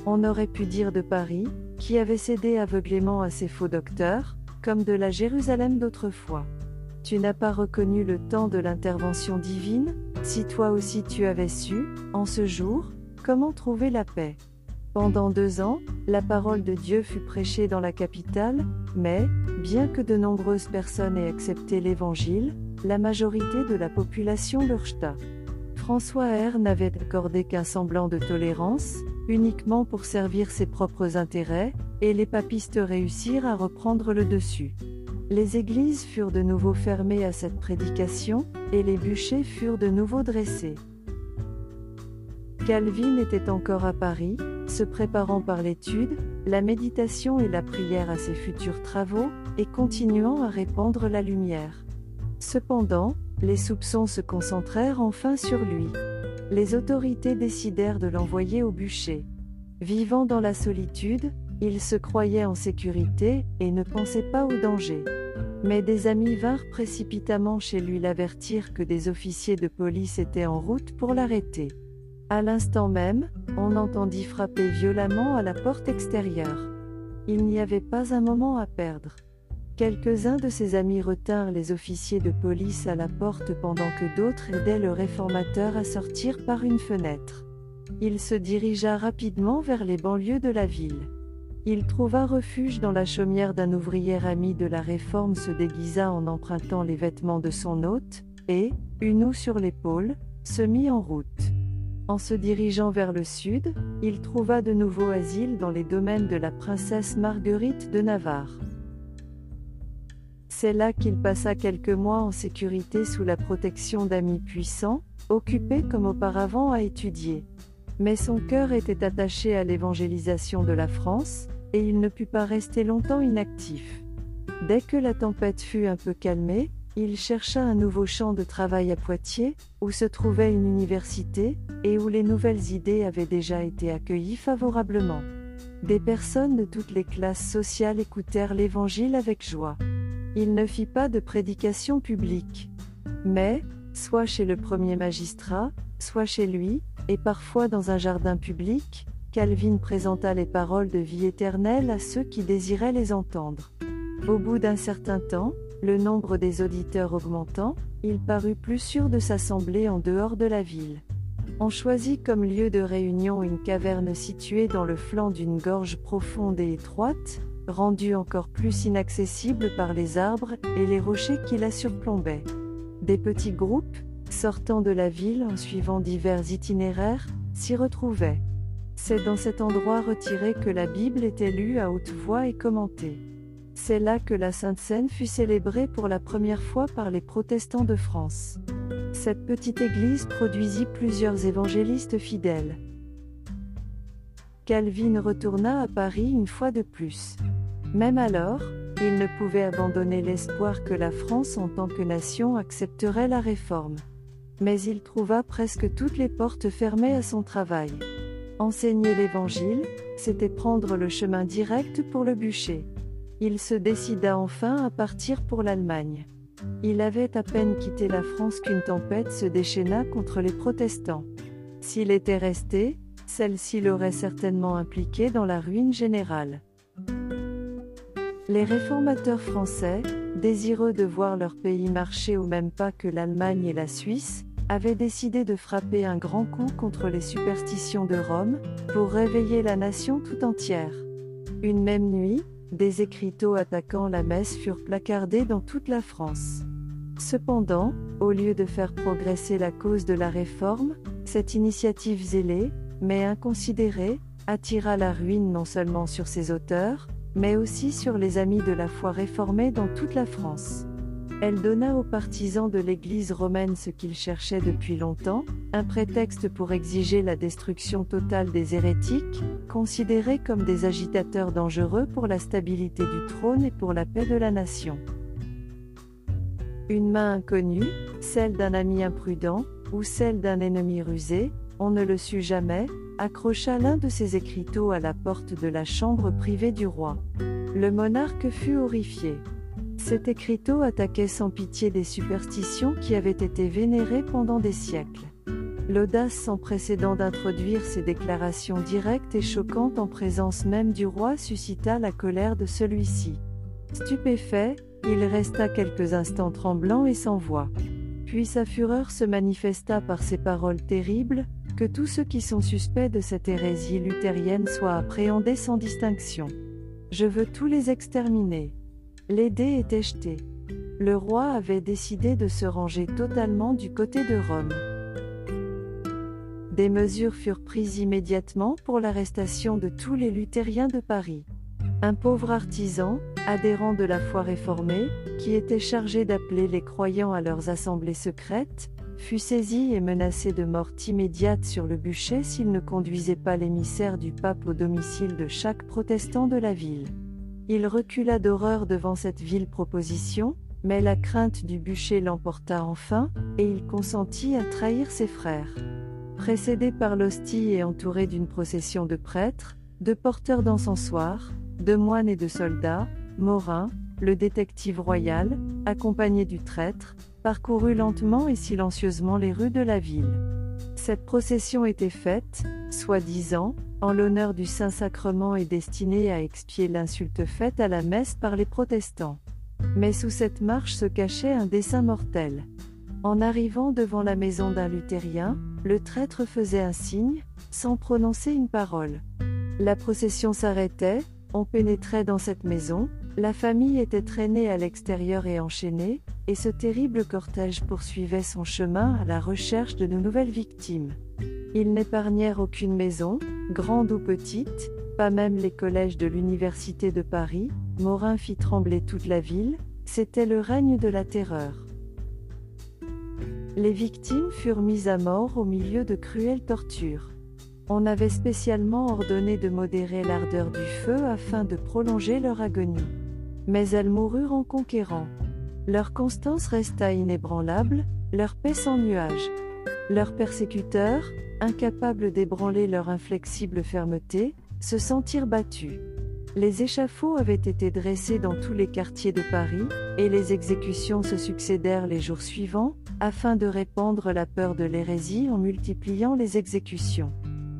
S1: On aurait pu dire de Paris, qui avait cédé aveuglément à ces faux docteurs, comme de la Jérusalem d'autrefois. Tu n'as pas reconnu le temps de l'intervention divine Si toi aussi tu avais su, en ce jour, comment trouver la paix Pendant deux ans, la parole de Dieu fut prêchée dans la capitale, mais, bien que de nombreuses personnes aient accepté l'Évangile, la majorité de la population le rejeta. François R n'avait accordé qu'un semblant de tolérance, uniquement pour servir ses propres intérêts, et les papistes réussirent à reprendre le dessus. Les églises furent de nouveau fermées à cette prédication, et les bûchers furent de nouveau dressés. Calvin était encore à Paris, se préparant par l'étude, la méditation et la prière à ses futurs travaux, et continuant à répandre la lumière. Cependant, les soupçons se concentrèrent enfin sur lui. Les autorités décidèrent de l'envoyer au bûcher. Vivant dans la solitude, il se croyait en sécurité et ne pensait pas au danger. Mais des amis vinrent précipitamment chez lui l'avertir que des officiers de police étaient en route pour l'arrêter. À l'instant même, on entendit frapper violemment à la porte extérieure. Il n'y avait pas un moment à perdre. Quelques-uns de ses amis retinrent les officiers de police à la porte pendant que d'autres aidaient le réformateur à sortir par une fenêtre. Il se dirigea rapidement vers les banlieues de la ville. Il trouva refuge dans la chaumière d'un ouvrier ami de la réforme se déguisa en empruntant les vêtements de son hôte, et, une houe sur l'épaule, se mit en route. En se dirigeant vers le sud, il trouva de nouveau asile dans les domaines de la princesse Marguerite de Navarre. C'est là qu'il passa quelques mois en sécurité sous la protection d'amis puissants, occupés comme auparavant à étudier. Mais son cœur était attaché à l'évangélisation de la France, et il ne put pas rester longtemps inactif. Dès que la tempête fut un peu calmée, il chercha un nouveau champ de travail à Poitiers, où se trouvait une université, et où les nouvelles idées avaient déjà été accueillies favorablement. Des personnes de toutes les classes sociales écoutèrent l'Évangile avec joie. Il ne fit pas de prédication publique. Mais, soit chez le premier magistrat, soit chez lui, et parfois dans un jardin public, Calvin présenta les paroles de vie éternelle à ceux qui désiraient les entendre. Au bout d'un certain temps, le nombre des auditeurs augmentant, il parut plus sûr de s'assembler en dehors de la ville. On choisit comme lieu de réunion une caverne située dans le flanc d'une gorge profonde et étroite, rendue encore plus inaccessible par les arbres et les rochers qui la surplombaient. Des petits groupes, sortant de la ville en suivant divers itinéraires, s'y retrouvaient. C'est dans cet endroit retiré que la Bible était lue à haute voix et commentée. C'est là que la Sainte Seine fut célébrée pour la première fois par les protestants de France. Cette petite église produisit plusieurs évangélistes fidèles. Calvin retourna à Paris une fois de plus. Même alors, il ne pouvait abandonner l'espoir que la France en tant que nation accepterait la réforme. Mais il trouva presque toutes les portes fermées à son travail. Enseigner l'Évangile, c'était prendre le chemin direct pour le bûcher. Il se décida enfin à partir pour l'Allemagne. Il avait à peine quitté la France qu'une tempête se déchaîna contre les protestants. S'il était resté, celle-ci l'aurait certainement impliqué dans la ruine générale. Les réformateurs français, désireux de voir leur pays marcher au même pas que l'Allemagne et la Suisse, avaient décidé de frapper un grand coup contre les superstitions de Rome, pour réveiller la nation tout entière. Une même nuit, des écriteaux attaquant la messe furent placardés dans toute la France. Cependant, au lieu de faire progresser la cause de la réforme, cette initiative zélée, mais inconsidérée, attira la ruine non seulement sur ses auteurs, mais aussi sur les amis de la foi réformée dans toute la France. Elle donna aux partisans de l'Église romaine ce qu'ils cherchaient depuis longtemps, un prétexte pour exiger la destruction totale des hérétiques, considérés comme des agitateurs dangereux pour la stabilité du trône et pour la paix de la nation. Une main inconnue, celle d'un ami imprudent, ou celle d'un ennemi rusé, on ne le sut jamais, accrocha l'un de ses écriteaux à la porte de la chambre privée du roi. Le monarque fut horrifié. Cet écriteau attaquait sans pitié des superstitions qui avaient été vénérées pendant des siècles. L'audace sans précédent d'introduire ces déclarations directes et choquantes en présence même du roi suscita la colère de celui-ci. Stupéfait, Il resta quelques instants tremblant et sans voix. Puis sa fureur se manifesta par ces paroles terribles, que tous ceux qui sont suspects de cette hérésie luthérienne soient appréhendés sans distinction. Je veux tous les exterminer. Les dés étaient. Le roi avait décidé de se ranger totalement du côté de Rome. Des mesures furent prises immédiatement pour l'arrestation de tous les luthériens de Paris. Un pauvre artisan, adhérent de la foi réformée, qui était chargé d'appeler les croyants à leurs assemblées secrètes, fut saisi et menacé de mort immédiate sur le bûcher s'il ne conduisait pas l'émissaire du pape au domicile de chaque protestant de la ville. Il recula d'horreur devant cette vile proposition, mais la crainte du bûcher l'emporta enfin, et il consentit à trahir ses frères. Précédé par l'hostie et entouré d'une procession de prêtres, de porteurs d'encensoirs, de moines et de soldats, Morin, le détective royal, accompagné du traître, parcourut lentement et silencieusement les rues de la ville. Cette procession était faite, soi-disant, en l'honneur du Saint-Sacrement et destinée à expier l'insulte faite à la messe par les protestants. Mais sous cette marche se cachait un dessein mortel. En arrivant devant la maison d'un luthérien, le traître faisait un signe, sans prononcer une parole. La procession s'arrêtait, on pénétrait dans cette maison, la famille était traînée à l'extérieur et enchaînée, et ce terrible cortège poursuivait son chemin à la recherche de nouvelles victimes. Ils n'épargnèrent aucune maison, grande ou petite, pas même les collèges de l'Université de Paris, Morin fit trembler toute la ville, c'était le règne de la terreur. Les victimes furent mises à mort au milieu de cruelles tortures. On avait spécialement ordonné de modérer l'ardeur du feu afin de prolonger leur agonie. Mais elles moururent en conquérant. Leur constance resta inébranlable, leur paix sans nuage. Leurs persécuteurs, incapables d'ébranler leur inflexible fermeté, se sentirent battus. Les échafauds avaient été dressés dans tous les quartiers de Paris, et les exécutions se succédèrent les jours suivants, afin de répandre la peur de l'hérésie en multipliant les exécutions.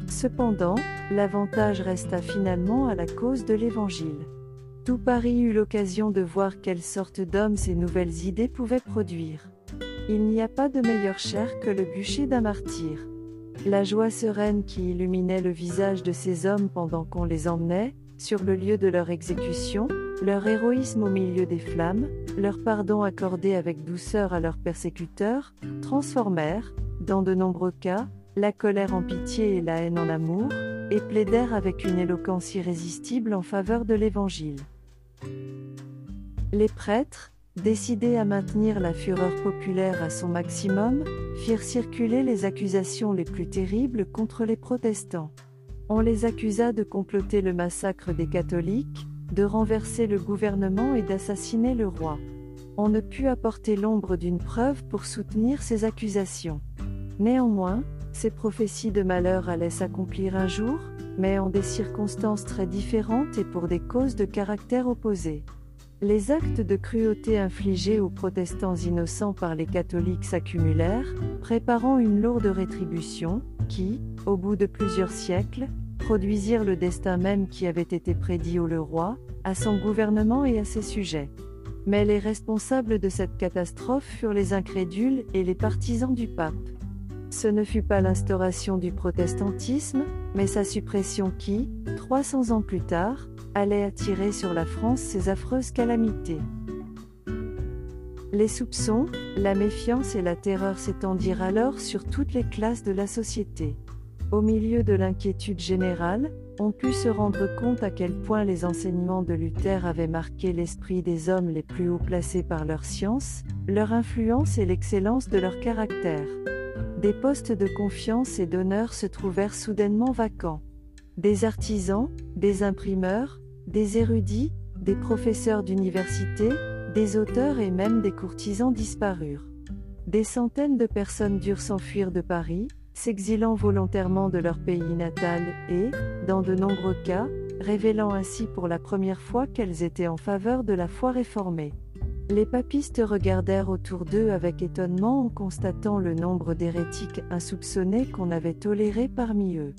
S1: Cependant, l'avantage resta finalement à la cause de l'Évangile. Tout Paris eut l'occasion de voir quelle sorte d'hommes ces nouvelles idées pouvaient produire. Il n'y a pas de meilleure chair que le bûcher d'un martyr. La joie sereine qui illuminait le visage de ces hommes pendant qu'on les emmenait, sur le lieu de leur exécution, leur héroïsme au milieu des flammes, leur pardon accordé avec douceur à leurs persécuteurs, transformèrent, dans de nombreux cas, la colère en pitié et la haine en amour, et plaidèrent avec une éloquence irrésistible en faveur de l'Évangile. Les prêtres, décidés à maintenir la fureur populaire à son maximum, firent circuler les accusations les plus terribles contre les protestants. On les accusa de comploter le massacre des catholiques, de renverser le gouvernement et d'assassiner le roi. On ne put apporter l'ombre d'une preuve pour soutenir ces accusations. Néanmoins, ces prophéties de malheur allaient s'accomplir un jour, mais en des circonstances très différentes et pour des causes de caractère opposés. Les actes de cruauté infligés aux protestants innocents par les catholiques s'accumulèrent, préparant une lourde rétribution, qui, au bout de plusieurs siècles, produisirent le destin même qui avait été prédit au le roi, à son gouvernement et à ses sujets. Mais les responsables de cette catastrophe furent les incrédules et les partisans du pape. Ce ne fut pas l'instauration du protestantisme, mais sa suppression qui, 300 ans plus tard, allait attirer sur la France ces affreuses calamités. Les soupçons, la méfiance et la terreur s'étendirent alors sur toutes les classes de la société. Au milieu de l'inquiétude générale, on put se rendre compte à quel point les enseignements de Luther avaient marqué l'esprit des hommes les plus haut placés par leur science, leur influence et l'excellence de leur caractère. Des postes de confiance et d'honneur se trouvèrent soudainement vacants. Des artisans, des imprimeurs, des érudits, des professeurs d'université, des auteurs et même des courtisans disparurent. Des centaines de personnes durent s'enfuir de Paris, s'exilant volontairement de leur pays natal et, dans de nombreux cas, révélant ainsi pour la première fois qu'elles étaient en faveur de la foi réformée. Les papistes regardèrent autour d'eux avec étonnement en constatant le nombre d'hérétiques insoupçonnés qu'on avait tolérés parmi eux.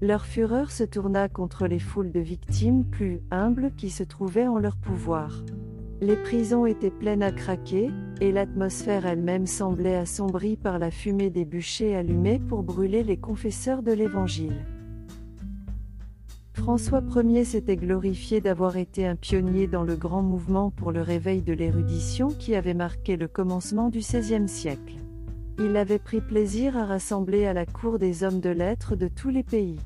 S1: Leur fureur se tourna contre les foules de victimes plus humbles qui se trouvaient en leur pouvoir. Les prisons étaient pleines à craquer, et l'atmosphère elle-même semblait assombrie par la fumée des bûchers allumés pour brûler les confesseurs de l'Évangile. François Ier s'était glorifié d'avoir été un pionnier dans le grand mouvement pour le réveil de l'érudition qui avait marqué le commencement du XVIe siècle. Il avait pris plaisir à rassembler à la cour des hommes de lettres de tous les pays.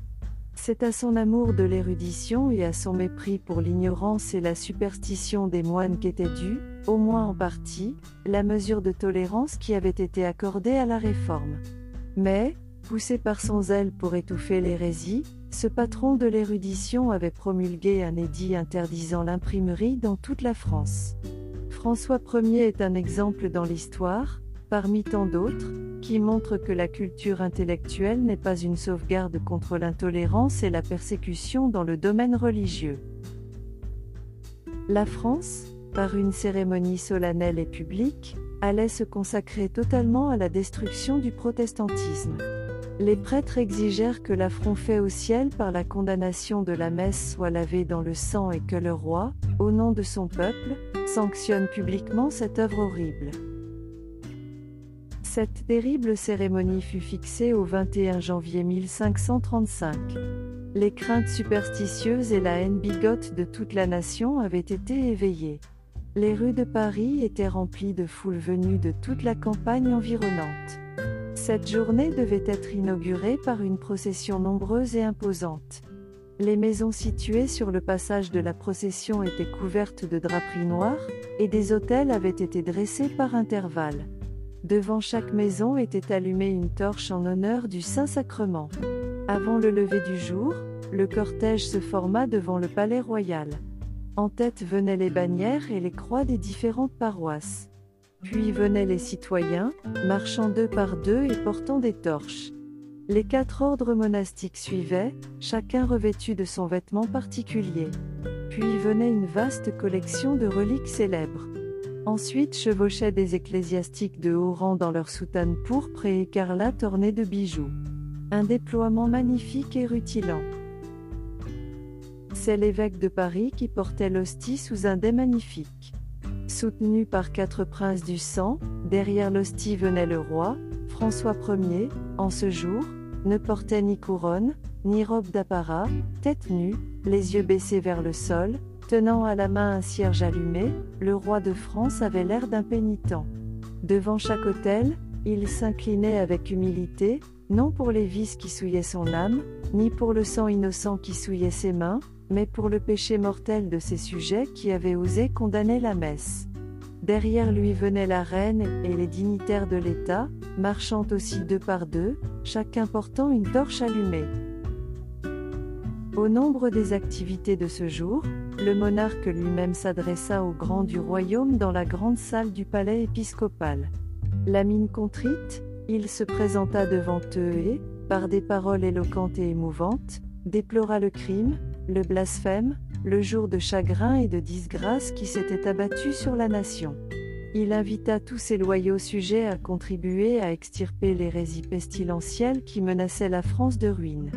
S1: C'est à son amour de l'érudition et à son mépris pour l'ignorance et la superstition des moines qu'était due, au moins en partie, la mesure de tolérance qui avait été accordée à la réforme. Mais, poussé par son zèle pour étouffer l'hérésie, ce patron de l'érudition avait promulgué un édit interdisant l'imprimerie dans toute la France. François Ier est un exemple dans l'histoire, parmi tant d'autres, qui montre que la culture intellectuelle n'est pas une sauvegarde contre l'intolérance et la persécution dans le domaine religieux. La France, par une cérémonie solennelle et publique, allait se consacrer totalement à la destruction du protestantisme. Les prêtres exigèrent que l'affront fait au ciel par la condamnation de la messe soit lavé dans le sang et que le roi, au nom de son peuple, sanctionne publiquement cette œuvre horrible. Cette terrible cérémonie fut fixée au 21 janvier 1535. Les craintes superstitieuses et la haine bigote de toute la nation avaient été éveillées. Les rues de Paris étaient remplies de foules venues de toute la campagne environnante. Cette journée devait être inaugurée par une procession nombreuse et imposante. Les maisons situées sur le passage de la procession étaient couvertes de draperies noires, et des autels avaient été dressés par intervalles. Devant chaque maison était allumée une torche en honneur du Saint-Sacrement. Avant le lever du jour, le cortège se forma devant le palais royal. En tête venaient les bannières et les croix des différentes paroisses. Puis venaient les citoyens, marchant deux par deux et portant des torches. Les quatre ordres monastiques suivaient, chacun revêtu de son vêtement particulier. Puis venait une vaste collection de reliques célèbres. Ensuite chevauchaient des ecclésiastiques de haut rang dans leurs soutanes pourpres et écarlates ornées de bijoux. Un déploiement magnifique et rutilant. C'est l'évêque de Paris qui portait l'hostie sous un dais magnifique. Soutenu par quatre princes du sang, derrière l'hostie venait le roi, François Ier, en ce jour, ne portait ni couronne, ni robe d'apparat, tête nue, les yeux baissés vers le sol, tenant à la main un cierge allumé, le roi de France avait l'air d'un pénitent. Devant chaque autel, il s'inclinait avec humilité, non pour les vices qui souillaient son âme, ni pour le sang innocent qui souillait ses mains, mais pour le péché mortel de ses sujets qui avaient osé condamner la messe. Derrière lui venait la reine et les dignitaires de l'État, marchant aussi deux par deux, chacun portant une torche allumée. Au nombre des activités de ce jour, le monarque lui-même s'adressa aux grands du royaume dans la grande salle du palais épiscopal. La mine contrite, il se présenta devant eux et, par des paroles éloquentes et émouvantes, déplora le crime, le blasphème, le jour de chagrin et de disgrâce qui s'était abattu sur la nation. Il invita tous ses loyaux sujets à contribuer à extirper l'hérésie pestilentielle qui menaçait la France de ruine.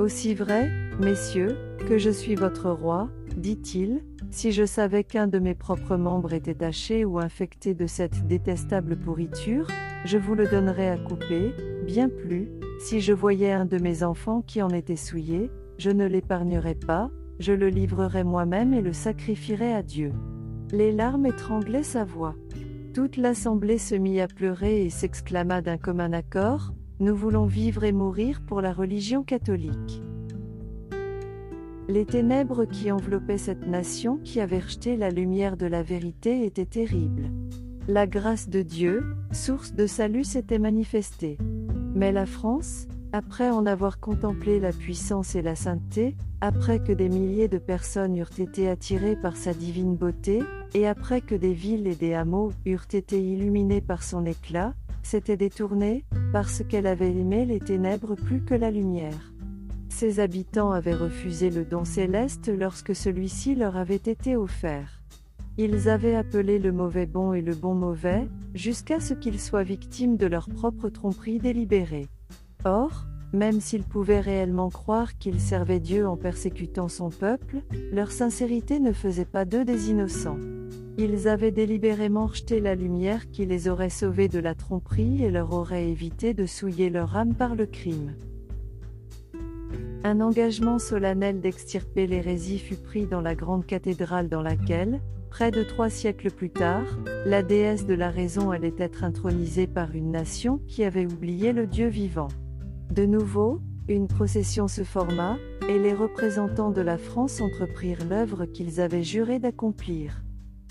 S1: Aussi vrai, messieurs, que je suis votre roi, dit-il, si je savais qu'un de mes propres membres était taché ou infecté de cette détestable pourriture, je vous le donnerais à couper, bien plus, si je voyais un de mes enfants qui en était souillé, je ne l'épargnerais pas, je le livrerais moi-même et le sacrifierais à Dieu. Les larmes étranglaient sa voix. Toute l'assemblée se mit à pleurer et s'exclama d'un commun accord, Nous voulons vivre et mourir pour la religion catholique. Les ténèbres qui enveloppaient cette nation qui avait rejeté la lumière de la vérité étaient terribles. La grâce de Dieu, source de salut, s'était manifestée. Mais la France, après en avoir contemplé la puissance et la sainteté, après que des milliers de personnes eurent été attirées par sa divine beauté, et après que des villes et des hameaux eurent été illuminés par son éclat, s'était détournée, parce qu'elle avait aimé les ténèbres plus que la lumière. Ses habitants avaient refusé le don céleste lorsque celui-ci leur avait été offert. Ils avaient appelé le mauvais bon et le bon mauvais, jusqu'à ce qu'ils soient victimes de leur propre tromperie délibérée. Or, même s'ils pouvaient réellement croire qu'ils servaient Dieu en persécutant son peuple, leur sincérité ne faisait pas d'eux des innocents. Ils avaient délibérément rejeté la lumière qui les aurait sauvés de la tromperie et leur aurait évité de souiller leur âme par le crime. Un engagement solennel d'extirper l'hérésie fut pris dans la grande cathédrale dans laquelle, près de trois siècles plus tard, la déesse de la raison allait être intronisée par une nation qui avait oublié le Dieu vivant. De nouveau, une procession se forma, et les représentants de la France entreprirent l'œuvre qu'ils avaient juré d'accomplir.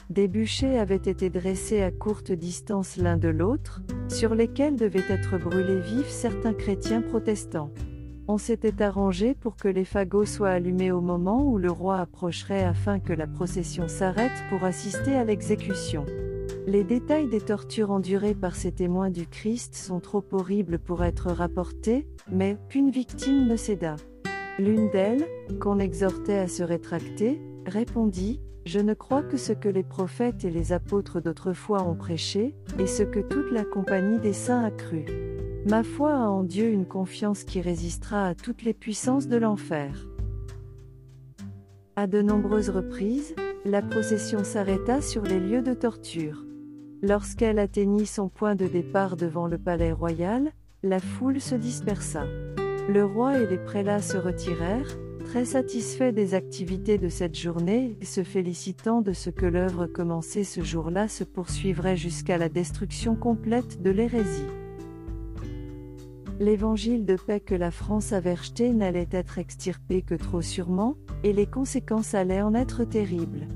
S1: Des bûchers avaient été dressés à courte distance l'un de l'autre, sur lesquels devaient être brûlés vifs certains chrétiens protestants. On s'était arrangé pour que les fagots soient allumés au moment où le roi approcherait afin que la procession s'arrête pour assister à l'exécution. Les détails des tortures endurées par ces témoins du Christ sont trop horribles pour être rapportés, mais qu'une victime ne céda. L'une d'elles, qu'on exhortait à se rétracter, répondit, je ne crois que ce que les prophètes et les apôtres d'autrefois ont prêché, et ce que toute la compagnie des saints a cru. Ma foi a en Dieu une confiance qui résistera à toutes les puissances de l'enfer. À de nombreuses reprises, la procession s'arrêta sur les lieux de torture. Lorsqu'elle atteignit son point de départ devant le palais royal, la foule se dispersa. Le roi et les prélats se retirèrent, très satisfait des activités de cette journée et se félicitant de ce que l'œuvre commencée ce jour-là se poursuivrait jusqu'à la destruction complète de l'hérésie. L'évangile de paix que la France avait rejeté n'allait être extirpé que trop sûrement, et les conséquences allaient en être terribles.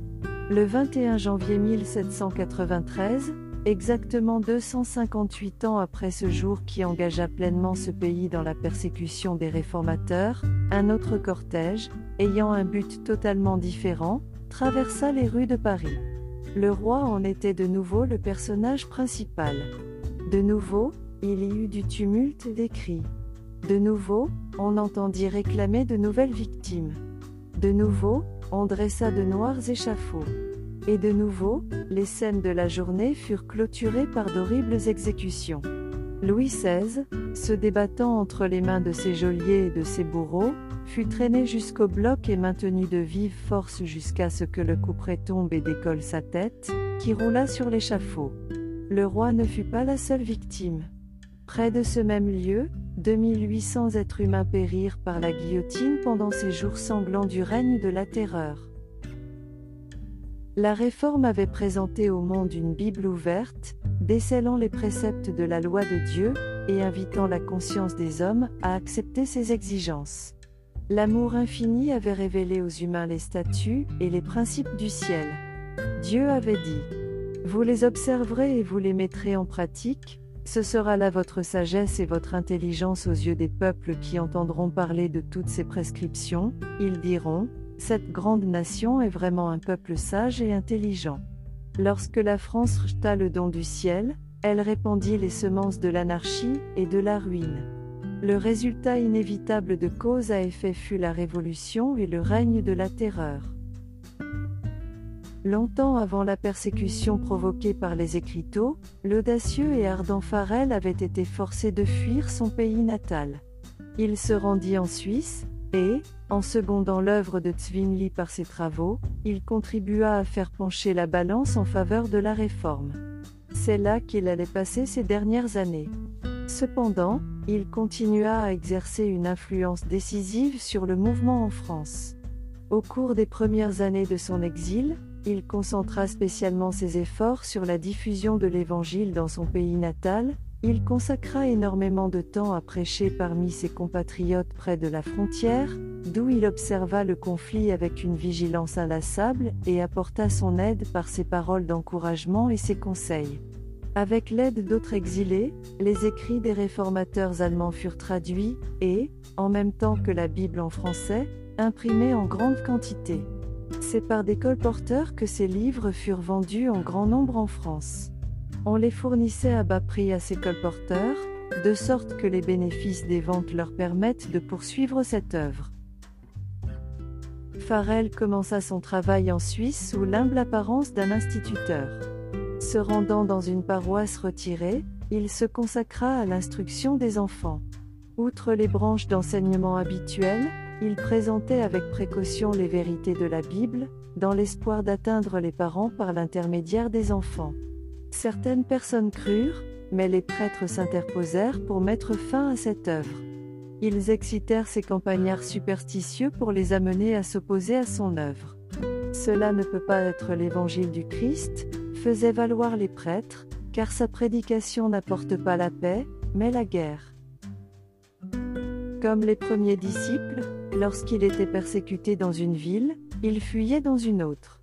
S1: Le 21 janvier 1793, Exactement 258 ans après ce jour qui engagea pleinement ce pays dans la persécution des réformateurs, un autre cortège, ayant un but totalement différent, traversa les rues de Paris. Le roi en était de nouveau le personnage principal. De nouveau, il y eut du tumulte des cris. De nouveau, on entendit réclamer de nouvelles victimes. De nouveau, on dressa de noirs échafauds. Et de nouveau, les scènes de la journée furent clôturées par d'horribles exécutions. Louis XVI, se débattant entre les mains de ses geôliers et de ses bourreaux, fut traîné jusqu'au bloc et maintenu de vive force jusqu'à ce que le couperet tombe et décolle sa tête, qui roula sur l'échafaud. Le roi ne fut pas la seule victime. Près de ce même lieu, 2800 êtres humains périrent par la guillotine pendant ces jours sanglants du règne de la terreur. La Réforme avait présenté au monde une Bible ouverte, décelant les préceptes de la loi de Dieu, et invitant la conscience des hommes à accepter ses exigences. L'amour infini avait révélé aux humains les statuts et les principes du ciel. Dieu avait dit, Vous les observerez et vous les mettrez en pratique, ce sera là votre sagesse et votre intelligence aux yeux des peuples qui entendront parler de toutes ces prescriptions, ils diront, cette grande nation est vraiment un peuple sage et intelligent. Lorsque la France rejeta le don du ciel, elle répandit les semences de l'anarchie et de la ruine. Le résultat inévitable de cause à effet fut la révolution et le règne de la terreur. Longtemps avant la persécution provoquée par les écriteaux, l'audacieux et ardent Farel avait été forcé de fuir son pays natal. Il se rendit en Suisse, et, en secondant l'œuvre de Zwingli par ses travaux, il contribua à faire pencher la balance en faveur de la réforme. C'est là qu'il allait passer ses dernières années. Cependant, il continua à exercer une influence décisive sur le mouvement en France. Au cours des premières années de son exil, il concentra spécialement ses efforts sur la diffusion de l'Évangile dans son pays natal, il consacra énormément de temps à prêcher parmi ses compatriotes près de la frontière, d'où il observa le conflit avec une vigilance inlassable et apporta son aide par ses paroles d'encouragement et ses conseils. Avec l'aide d'autres exilés, les écrits des réformateurs allemands furent traduits et, en même temps que la Bible en français, imprimés en grande quantité. C'est par des colporteurs que ces livres furent vendus en grand nombre en France. On les fournissait à bas prix à ces colporteurs, de sorte que les bénéfices des ventes leur permettent de poursuivre cette œuvre. Farel commença son travail en Suisse sous l'humble apparence d'un instituteur. Se rendant dans une paroisse retirée, il se consacra à l'instruction des enfants. Outre les branches d'enseignement habituelles, il présentait avec précaution les vérités de la Bible, dans l'espoir d'atteindre les parents par l'intermédiaire des enfants. Certaines personnes crurent, mais les prêtres s'interposèrent pour mettre fin à cette œuvre. Ils excitèrent ces campagnards superstitieux pour les amener à s'opposer à son œuvre. Cela ne peut pas être l'évangile du Christ, faisaient valoir les prêtres, car sa prédication n'apporte pas la paix, mais la guerre. Comme les premiers disciples, lorsqu'il était persécuté dans une ville, il fuyait dans une autre.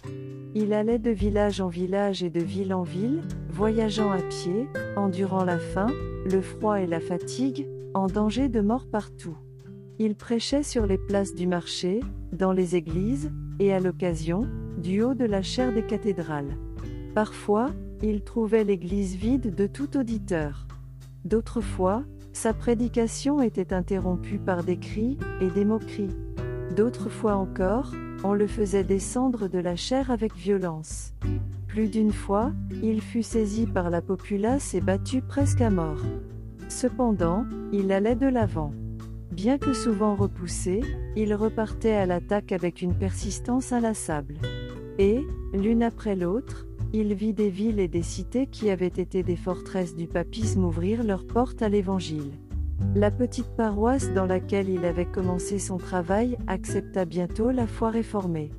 S1: Il allait de village en village et de ville en ville, voyageant à pied, endurant la faim, le froid et la fatigue, en danger de mort partout. Il prêchait sur les places du marché, dans les églises, et à l'occasion, du haut de la chaire des cathédrales. Parfois, il trouvait l'église vide de tout auditeur. D'autres fois, sa prédication était interrompue par des cris et des moqueries. D'autres fois encore, on le faisait descendre de la chair avec violence. Plus d'une fois, il fut saisi par la populace et battu presque à mort. Cependant, il allait de l'avant. Bien que souvent repoussé, il repartait à l'attaque avec une persistance inlassable. Et, l'une après l'autre, il vit des villes et des cités qui avaient été des forteresses du papisme ouvrir leurs portes à l'Évangile. La petite paroisse dans laquelle il avait commencé son travail accepta bientôt la foi réformée.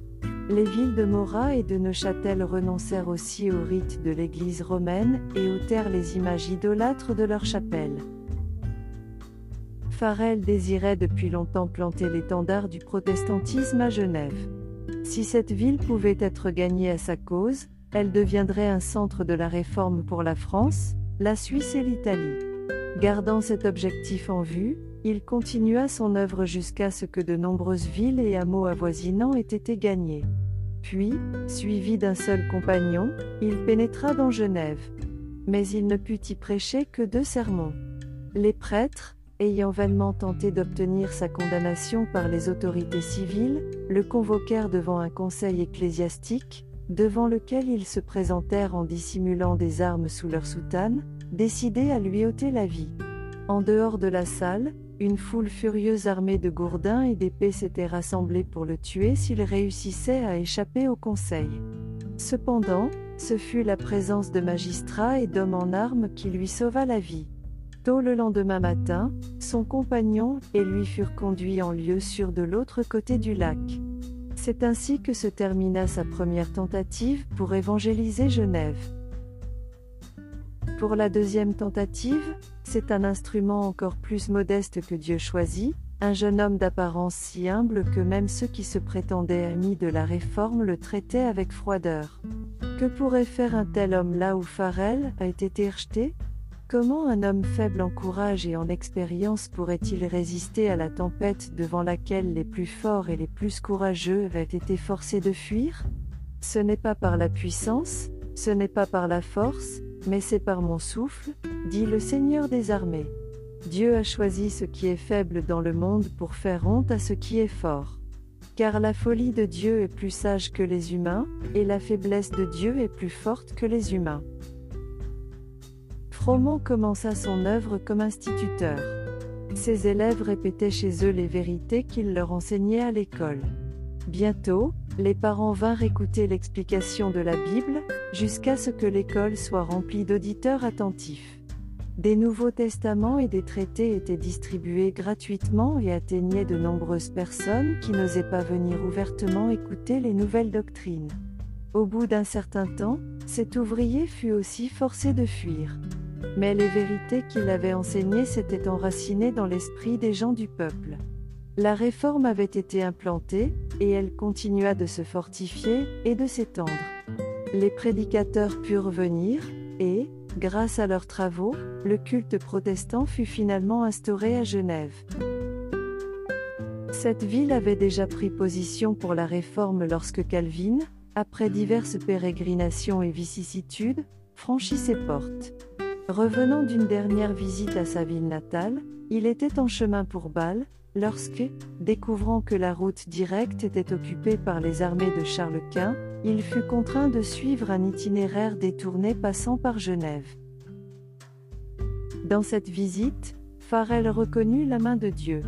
S1: Les villes de Morat et de Neuchâtel renoncèrent aussi au rite de l'Église romaine et ôtèrent les images idolâtres de leurs chapelles. Farel désirait depuis longtemps planter l'étendard du protestantisme à Genève. Si cette ville pouvait être gagnée à sa cause, elle deviendrait un centre de la réforme pour la France, la Suisse et l'Italie. Gardant cet objectif en vue, il continua son œuvre jusqu'à ce que de nombreuses villes et hameaux avoisinants aient été gagnés. Puis, suivi d'un seul compagnon, il pénétra dans Genève. Mais il ne put y prêcher que deux sermons. Les prêtres, ayant vainement tenté d'obtenir sa condamnation par les autorités civiles, le convoquèrent devant un conseil ecclésiastique, devant lequel ils se présentèrent en dissimulant des armes sous leur soutane, décidés à lui ôter la vie. En dehors de la salle, une foule furieuse armée de gourdins et d'épées s'était rassemblée pour le tuer s'il réussissait à échapper au conseil. Cependant, ce fut la présence de magistrats et d'hommes en armes qui lui sauva la vie. Tôt le lendemain matin, son compagnon et lui furent conduits en lieu sûr de l'autre côté du lac. C'est ainsi que se termina sa première tentative pour évangéliser Genève. Pour la deuxième tentative, c'est un instrument encore plus modeste que Dieu choisit, un jeune homme d'apparence si humble que même ceux qui se prétendaient amis de la réforme le traitaient avec froideur. Que pourrait faire un tel homme là où Farel a été rejeté Comment un homme faible en courage et en expérience pourrait-il résister à la tempête devant laquelle les plus forts et les plus courageux avaient été forcés de fuir? Ce n'est pas par la puissance, ce n'est pas par la force, mais c'est par mon souffle, dit le Seigneur des armées. Dieu a choisi ce qui est faible dans le monde pour faire honte à ce qui est fort. Car la folie de Dieu est plus sage que les humains, et la faiblesse de Dieu est plus forte que les humains. Froment commença son œuvre comme instituteur. Ses élèves répétaient chez eux les vérités qu'il leur enseignait à l'école. Bientôt, les parents vinrent écouter l'explication de la Bible, jusqu'à ce que l'école soit remplie d'auditeurs attentifs. Des Nouveaux Testaments et des traités étaient distribués gratuitement et atteignaient de nombreuses personnes qui n'osaient pas venir ouvertement écouter les nouvelles doctrines. Au bout d'un certain temps, cet ouvrier fut aussi forcé de fuir. Mais les vérités qu'il avait enseignées s'étaient enracinées dans l'esprit des gens du peuple. La réforme avait été implantée, et elle continua de se fortifier et de s'étendre. Les prédicateurs purent venir, et, grâce à leurs travaux, le culte protestant fut finalement instauré à Genève. Cette ville avait déjà pris position pour la réforme lorsque Calvin, après diverses pérégrinations et vicissitudes, franchit ses portes. Revenant d'une dernière visite à sa ville natale, il était en chemin pour Bâle, lorsque, découvrant que la route directe était occupée par les armées de Charles Quint, il fut contraint de suivre un itinéraire détourné passant par Genève. Dans cette visite, Farel reconnut la main de Dieu.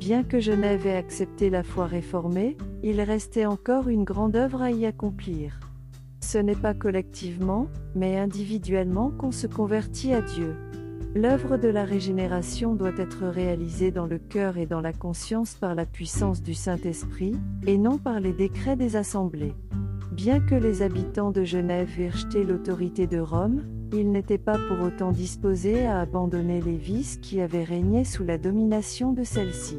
S1: Bien que Genève ait accepté la foi réformée, il restait encore une grande œuvre à y accomplir. Ce n'est pas collectivement, mais individuellement qu'on se convertit à Dieu. L'œuvre de la régénération doit être réalisée dans le cœur et dans la conscience par la puissance du Saint-Esprit, et non par les décrets des assemblées. Bien que les habitants de Genève aient rejeté l'autorité de Rome, ils n'étaient pas pour autant disposés à abandonner les vices qui avaient régné sous la domination de celle-ci.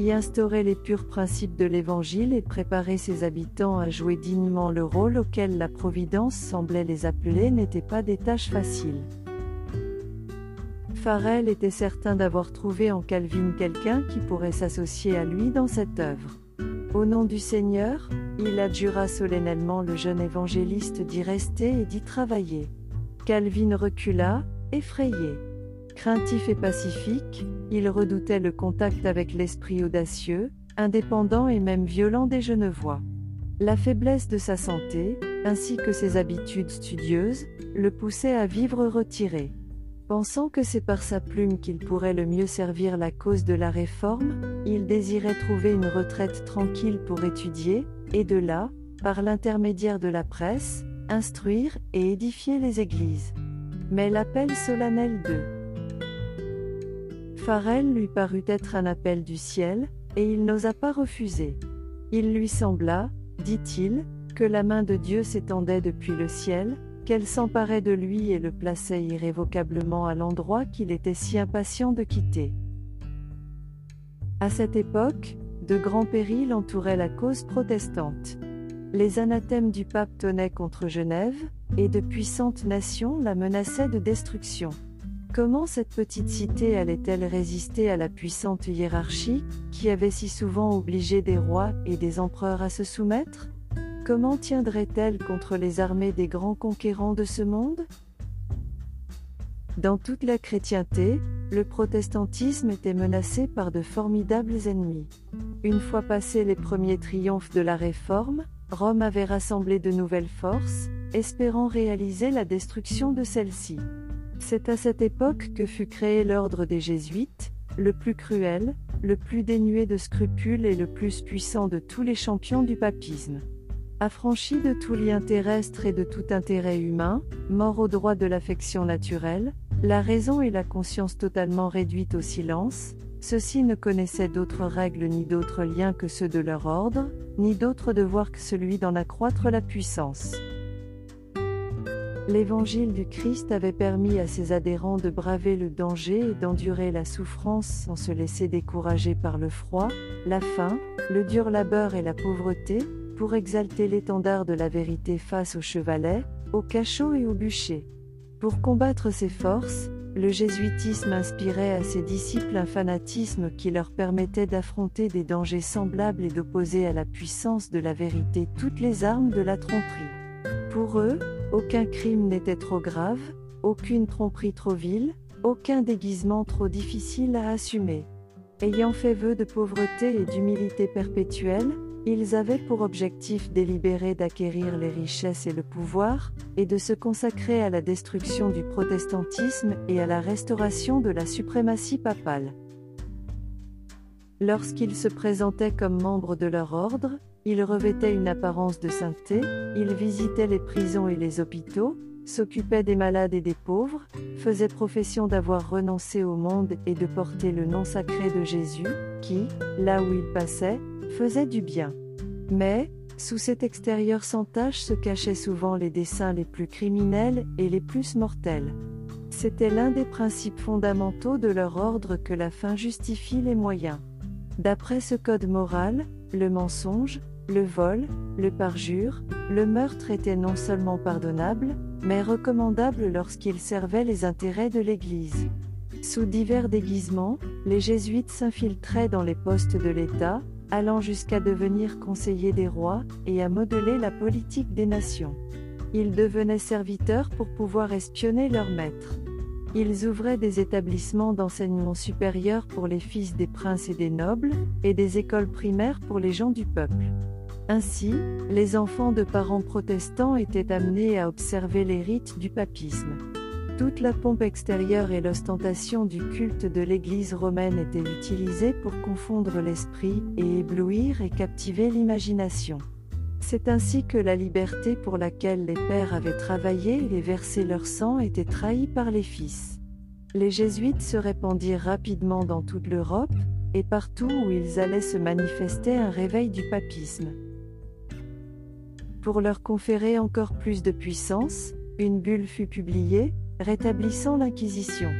S1: Y instaurer les purs principes de l'Évangile et préparer ses habitants à jouer dignement le rôle auquel la Providence semblait les appeler n'était pas des tâches faciles. Farel était certain d'avoir trouvé en Calvin quelqu'un qui pourrait s'associer à lui dans cette œuvre. Au nom du Seigneur, il adjura solennellement le jeune évangéliste d'y rester et d'y travailler. Calvin recula, effrayé. Craintif et pacifique, il redoutait le contact avec l'esprit audacieux, indépendant et même violent des Genevois. La faiblesse de sa santé, ainsi que ses habitudes studieuses, le poussaient à vivre retiré. Pensant que c'est par sa plume qu'il pourrait le mieux servir la cause de la réforme, il désirait trouver une retraite tranquille pour étudier, et de là, par l'intermédiaire de la presse, instruire et édifier les églises. Mais l'appel solennel de Farel lui parut être un appel du ciel, et il n'osa pas refuser. Il lui sembla, dit-il, que la main de Dieu s'étendait depuis le ciel, qu'elle s'emparait de lui et le plaçait irrévocablement à l'endroit qu'il était si impatient de quitter. À cette époque, de grands périls entouraient la cause protestante. Les anathèmes du pape tonnaient contre Genève, et de puissantes nations la menaçaient de destruction. Comment cette petite cité allait-elle résister à la puissante hiérarchie, qui avait si souvent obligé des rois et des empereurs à se soumettre? Comment tiendrait-elle contre les armées des grands conquérants de ce monde? Dans toute la chrétienté, le protestantisme était menacé par de formidables ennemis. Une fois passés les premiers triomphes de la Réforme, Rome avait rassemblé de nouvelles forces, espérant réaliser la destruction de celle-ci. C'est à cette époque que fut créé l'ordre des Jésuites, le plus cruel, le plus dénué de scrupules et le plus puissant de tous les champions du papisme. Affranchi de tout lien terrestre et de tout intérêt humain, mort au droit de l'affection naturelle, la raison et la conscience totalement réduites au silence, ceux-ci ne connaissaient d'autres règles ni d'autres liens que ceux de leur ordre, ni d'autre devoir que celui d'en accroître la puissance. L'évangile du Christ avait permis à ses adhérents de braver le danger et d'endurer la souffrance sans se laisser décourager par le froid, la faim, le dur labeur et la pauvreté, pour exalter l'étendard de la vérité face au chevalet, au cachot et au bûcher. Pour combattre ces forces, le jésuitisme inspirait à ses disciples un fanatisme qui leur permettait d'affronter des dangers semblables et d'opposer à la puissance de la vérité toutes les armes de la tromperie. Pour eux, aucun crime n'était trop grave, aucune tromperie trop vile, aucun déguisement trop difficile à assumer. Ayant fait vœu de pauvreté et d'humilité perpétuelle, ils avaient pour objectif délibéré d'acquérir les richesses et le pouvoir, et de se consacrer à la destruction du protestantisme et à la restauration de la suprématie papale. Lorsqu'ils se présentaient comme membres de leur ordre, ils revêtaient une apparence de sainteté, ils visitaient les prisons et les hôpitaux, s'occupaient des malades et des pauvres, faisaient profession d'avoir renoncé au monde et de porter le nom sacré de Jésus, qui, là où ils passaient, faisait du bien. Mais, sous cet extérieur sans tache se cachaient souvent les desseins les plus criminels et les plus mortels. C'était l'un des principes fondamentaux de leur ordre que la fin justifie les moyens. D'après ce code moral, le mensonge, le vol, le parjure, le meurtre étaient non seulement pardonnables, mais recommandables lorsqu'ils servaient les intérêts de l'Église. Sous divers déguisements, les jésuites s'infiltraient dans les postes de l'État, allant jusqu'à devenir conseiller des rois, et à modeler la politique des nations. Ils devenaient serviteurs pour pouvoir espionner leurs maîtres. Ils ouvraient des établissements d'enseignement supérieur pour les fils des princes et des nobles, et des écoles primaires pour les gens du peuple. Ainsi, les enfants de parents protestants étaient amenés à observer les rites du papisme. Toute la pompe extérieure et l'ostentation du culte de l'Église romaine étaient utilisées pour confondre l'esprit et éblouir et captiver l'imagination. C'est ainsi que la liberté pour laquelle les pères avaient travaillé et versé leur sang était trahie par les fils. Les jésuites se répandirent rapidement dans toute l'Europe, et partout où ils allaient se manifestait un réveil du papisme. Pour leur conférer encore plus de puissance, une bulle fut publiée, rétablissant l'Inquisition.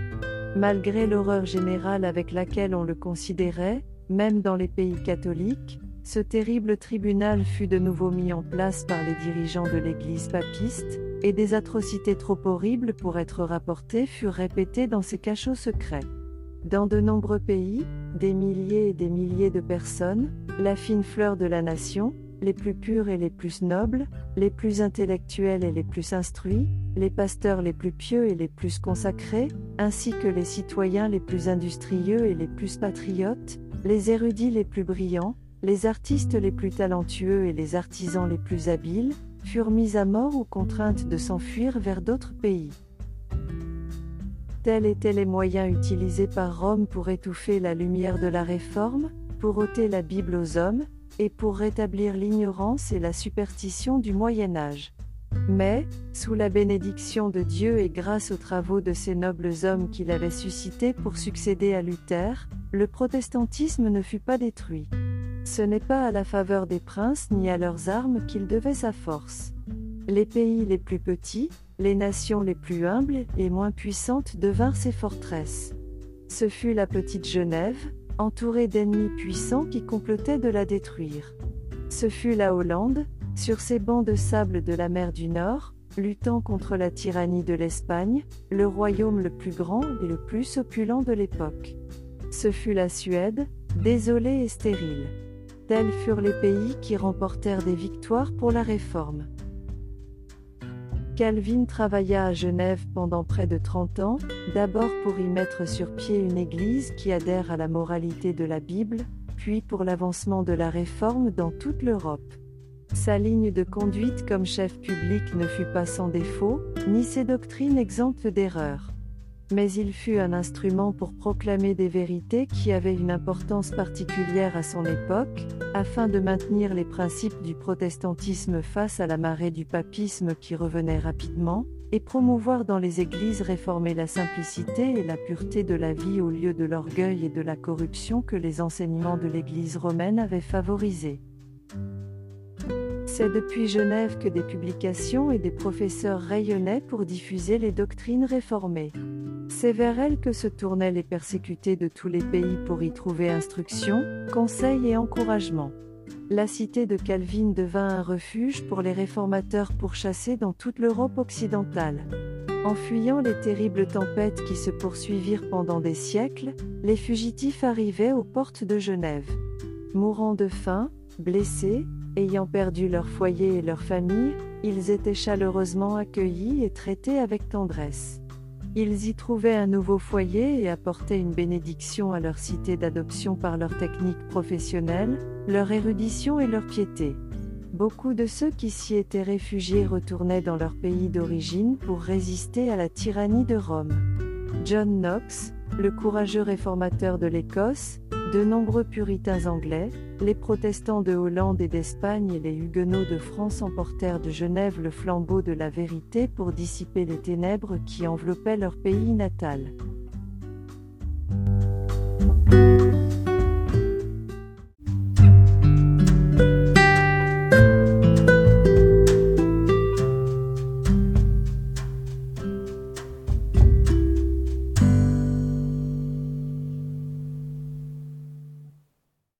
S1: Malgré l'horreur générale avec laquelle on le considérait, même dans les pays catholiques, ce terrible tribunal fut de nouveau mis en place par les dirigeants de l'Église papiste, et des atrocités trop horribles pour être rapportées furent répétées dans ces cachots secrets. Dans de nombreux pays, des milliers et des milliers de personnes, la fine fleur de la nation, les plus purs et les plus nobles, les plus intellectuels et les plus instruits, les pasteurs les plus pieux et les plus consacrés, ainsi que les citoyens les plus industrieux et les plus patriotes, les érudits les plus brillants, les artistes les plus talentueux et les artisans les plus habiles, furent mis à mort ou contraintes de s'enfuir vers d'autres pays. Tels étaient les moyens utilisés par Rome pour étouffer la lumière de la Réforme, pour ôter la Bible aux hommes, et pour rétablir l'ignorance et la superstition du Moyen Âge. Mais, sous la bénédiction de Dieu et grâce aux travaux de ces nobles hommes qu'il avait suscités pour succéder à Luther, le protestantisme ne fut pas détruit. Ce n'est pas à la faveur des princes ni à leurs armes qu'il devait sa force. Les pays les plus petits, les nations les plus humbles et moins puissantes devinrent ses forteresses. Ce fut la petite Genève, entourée d'ennemis puissants qui complotaient de la détruire. Ce fut la Hollande, sur ces bancs de sable de la mer du Nord, luttant contre la tyrannie de l'Espagne, le royaume le plus grand et le plus opulent de l'époque. Ce fut la Suède, désolée et stérile. Tels furent les pays qui remportèrent des victoires pour la réforme. Calvin travailla à Genève pendant près de 30 ans, d'abord pour y mettre sur pied une église qui adhère à la moralité de la Bible, puis pour l'avancement de la réforme dans toute l'Europe. Sa ligne de conduite comme chef public ne fut pas sans défaut, ni ses doctrines exemptes d'erreurs mais il fut un instrument pour proclamer des vérités qui avaient une importance particulière à son époque, afin de maintenir les principes du protestantisme face à la marée du papisme qui revenait rapidement, et promouvoir dans les églises réformées la simplicité et la pureté de la vie au lieu de l'orgueil et de la corruption que les enseignements de l'Église romaine avaient favorisés. C'est depuis Genève que des publications et des professeurs rayonnaient pour diffuser les doctrines réformées. C'est vers elle que se tournaient les persécutés de tous les pays pour y trouver instruction, conseil et encouragement. La cité de Calvin devint un refuge pour les réformateurs pourchassés dans toute l'Europe occidentale. En fuyant les terribles tempêtes qui se poursuivirent pendant des siècles, les fugitifs arrivaient aux portes de Genève. Mourant de faim, blessés, ayant perdu leur foyer et leur famille, ils étaient chaleureusement accueillis et traités avec tendresse. Ils y trouvaient un nouveau foyer et apportaient une bénédiction à leur cité d'adoption par leur technique professionnelle, leur érudition et leur piété. Beaucoup de ceux qui s'y étaient réfugiés retournaient dans leur pays d'origine pour résister à la tyrannie de Rome. John Knox, le courageux réformateur de l'Écosse, de nombreux puritains anglais, les protestants de Hollande et d'Espagne et les huguenots de France emportèrent de Genève le flambeau de la vérité pour dissiper les ténèbres qui enveloppaient leur pays natal.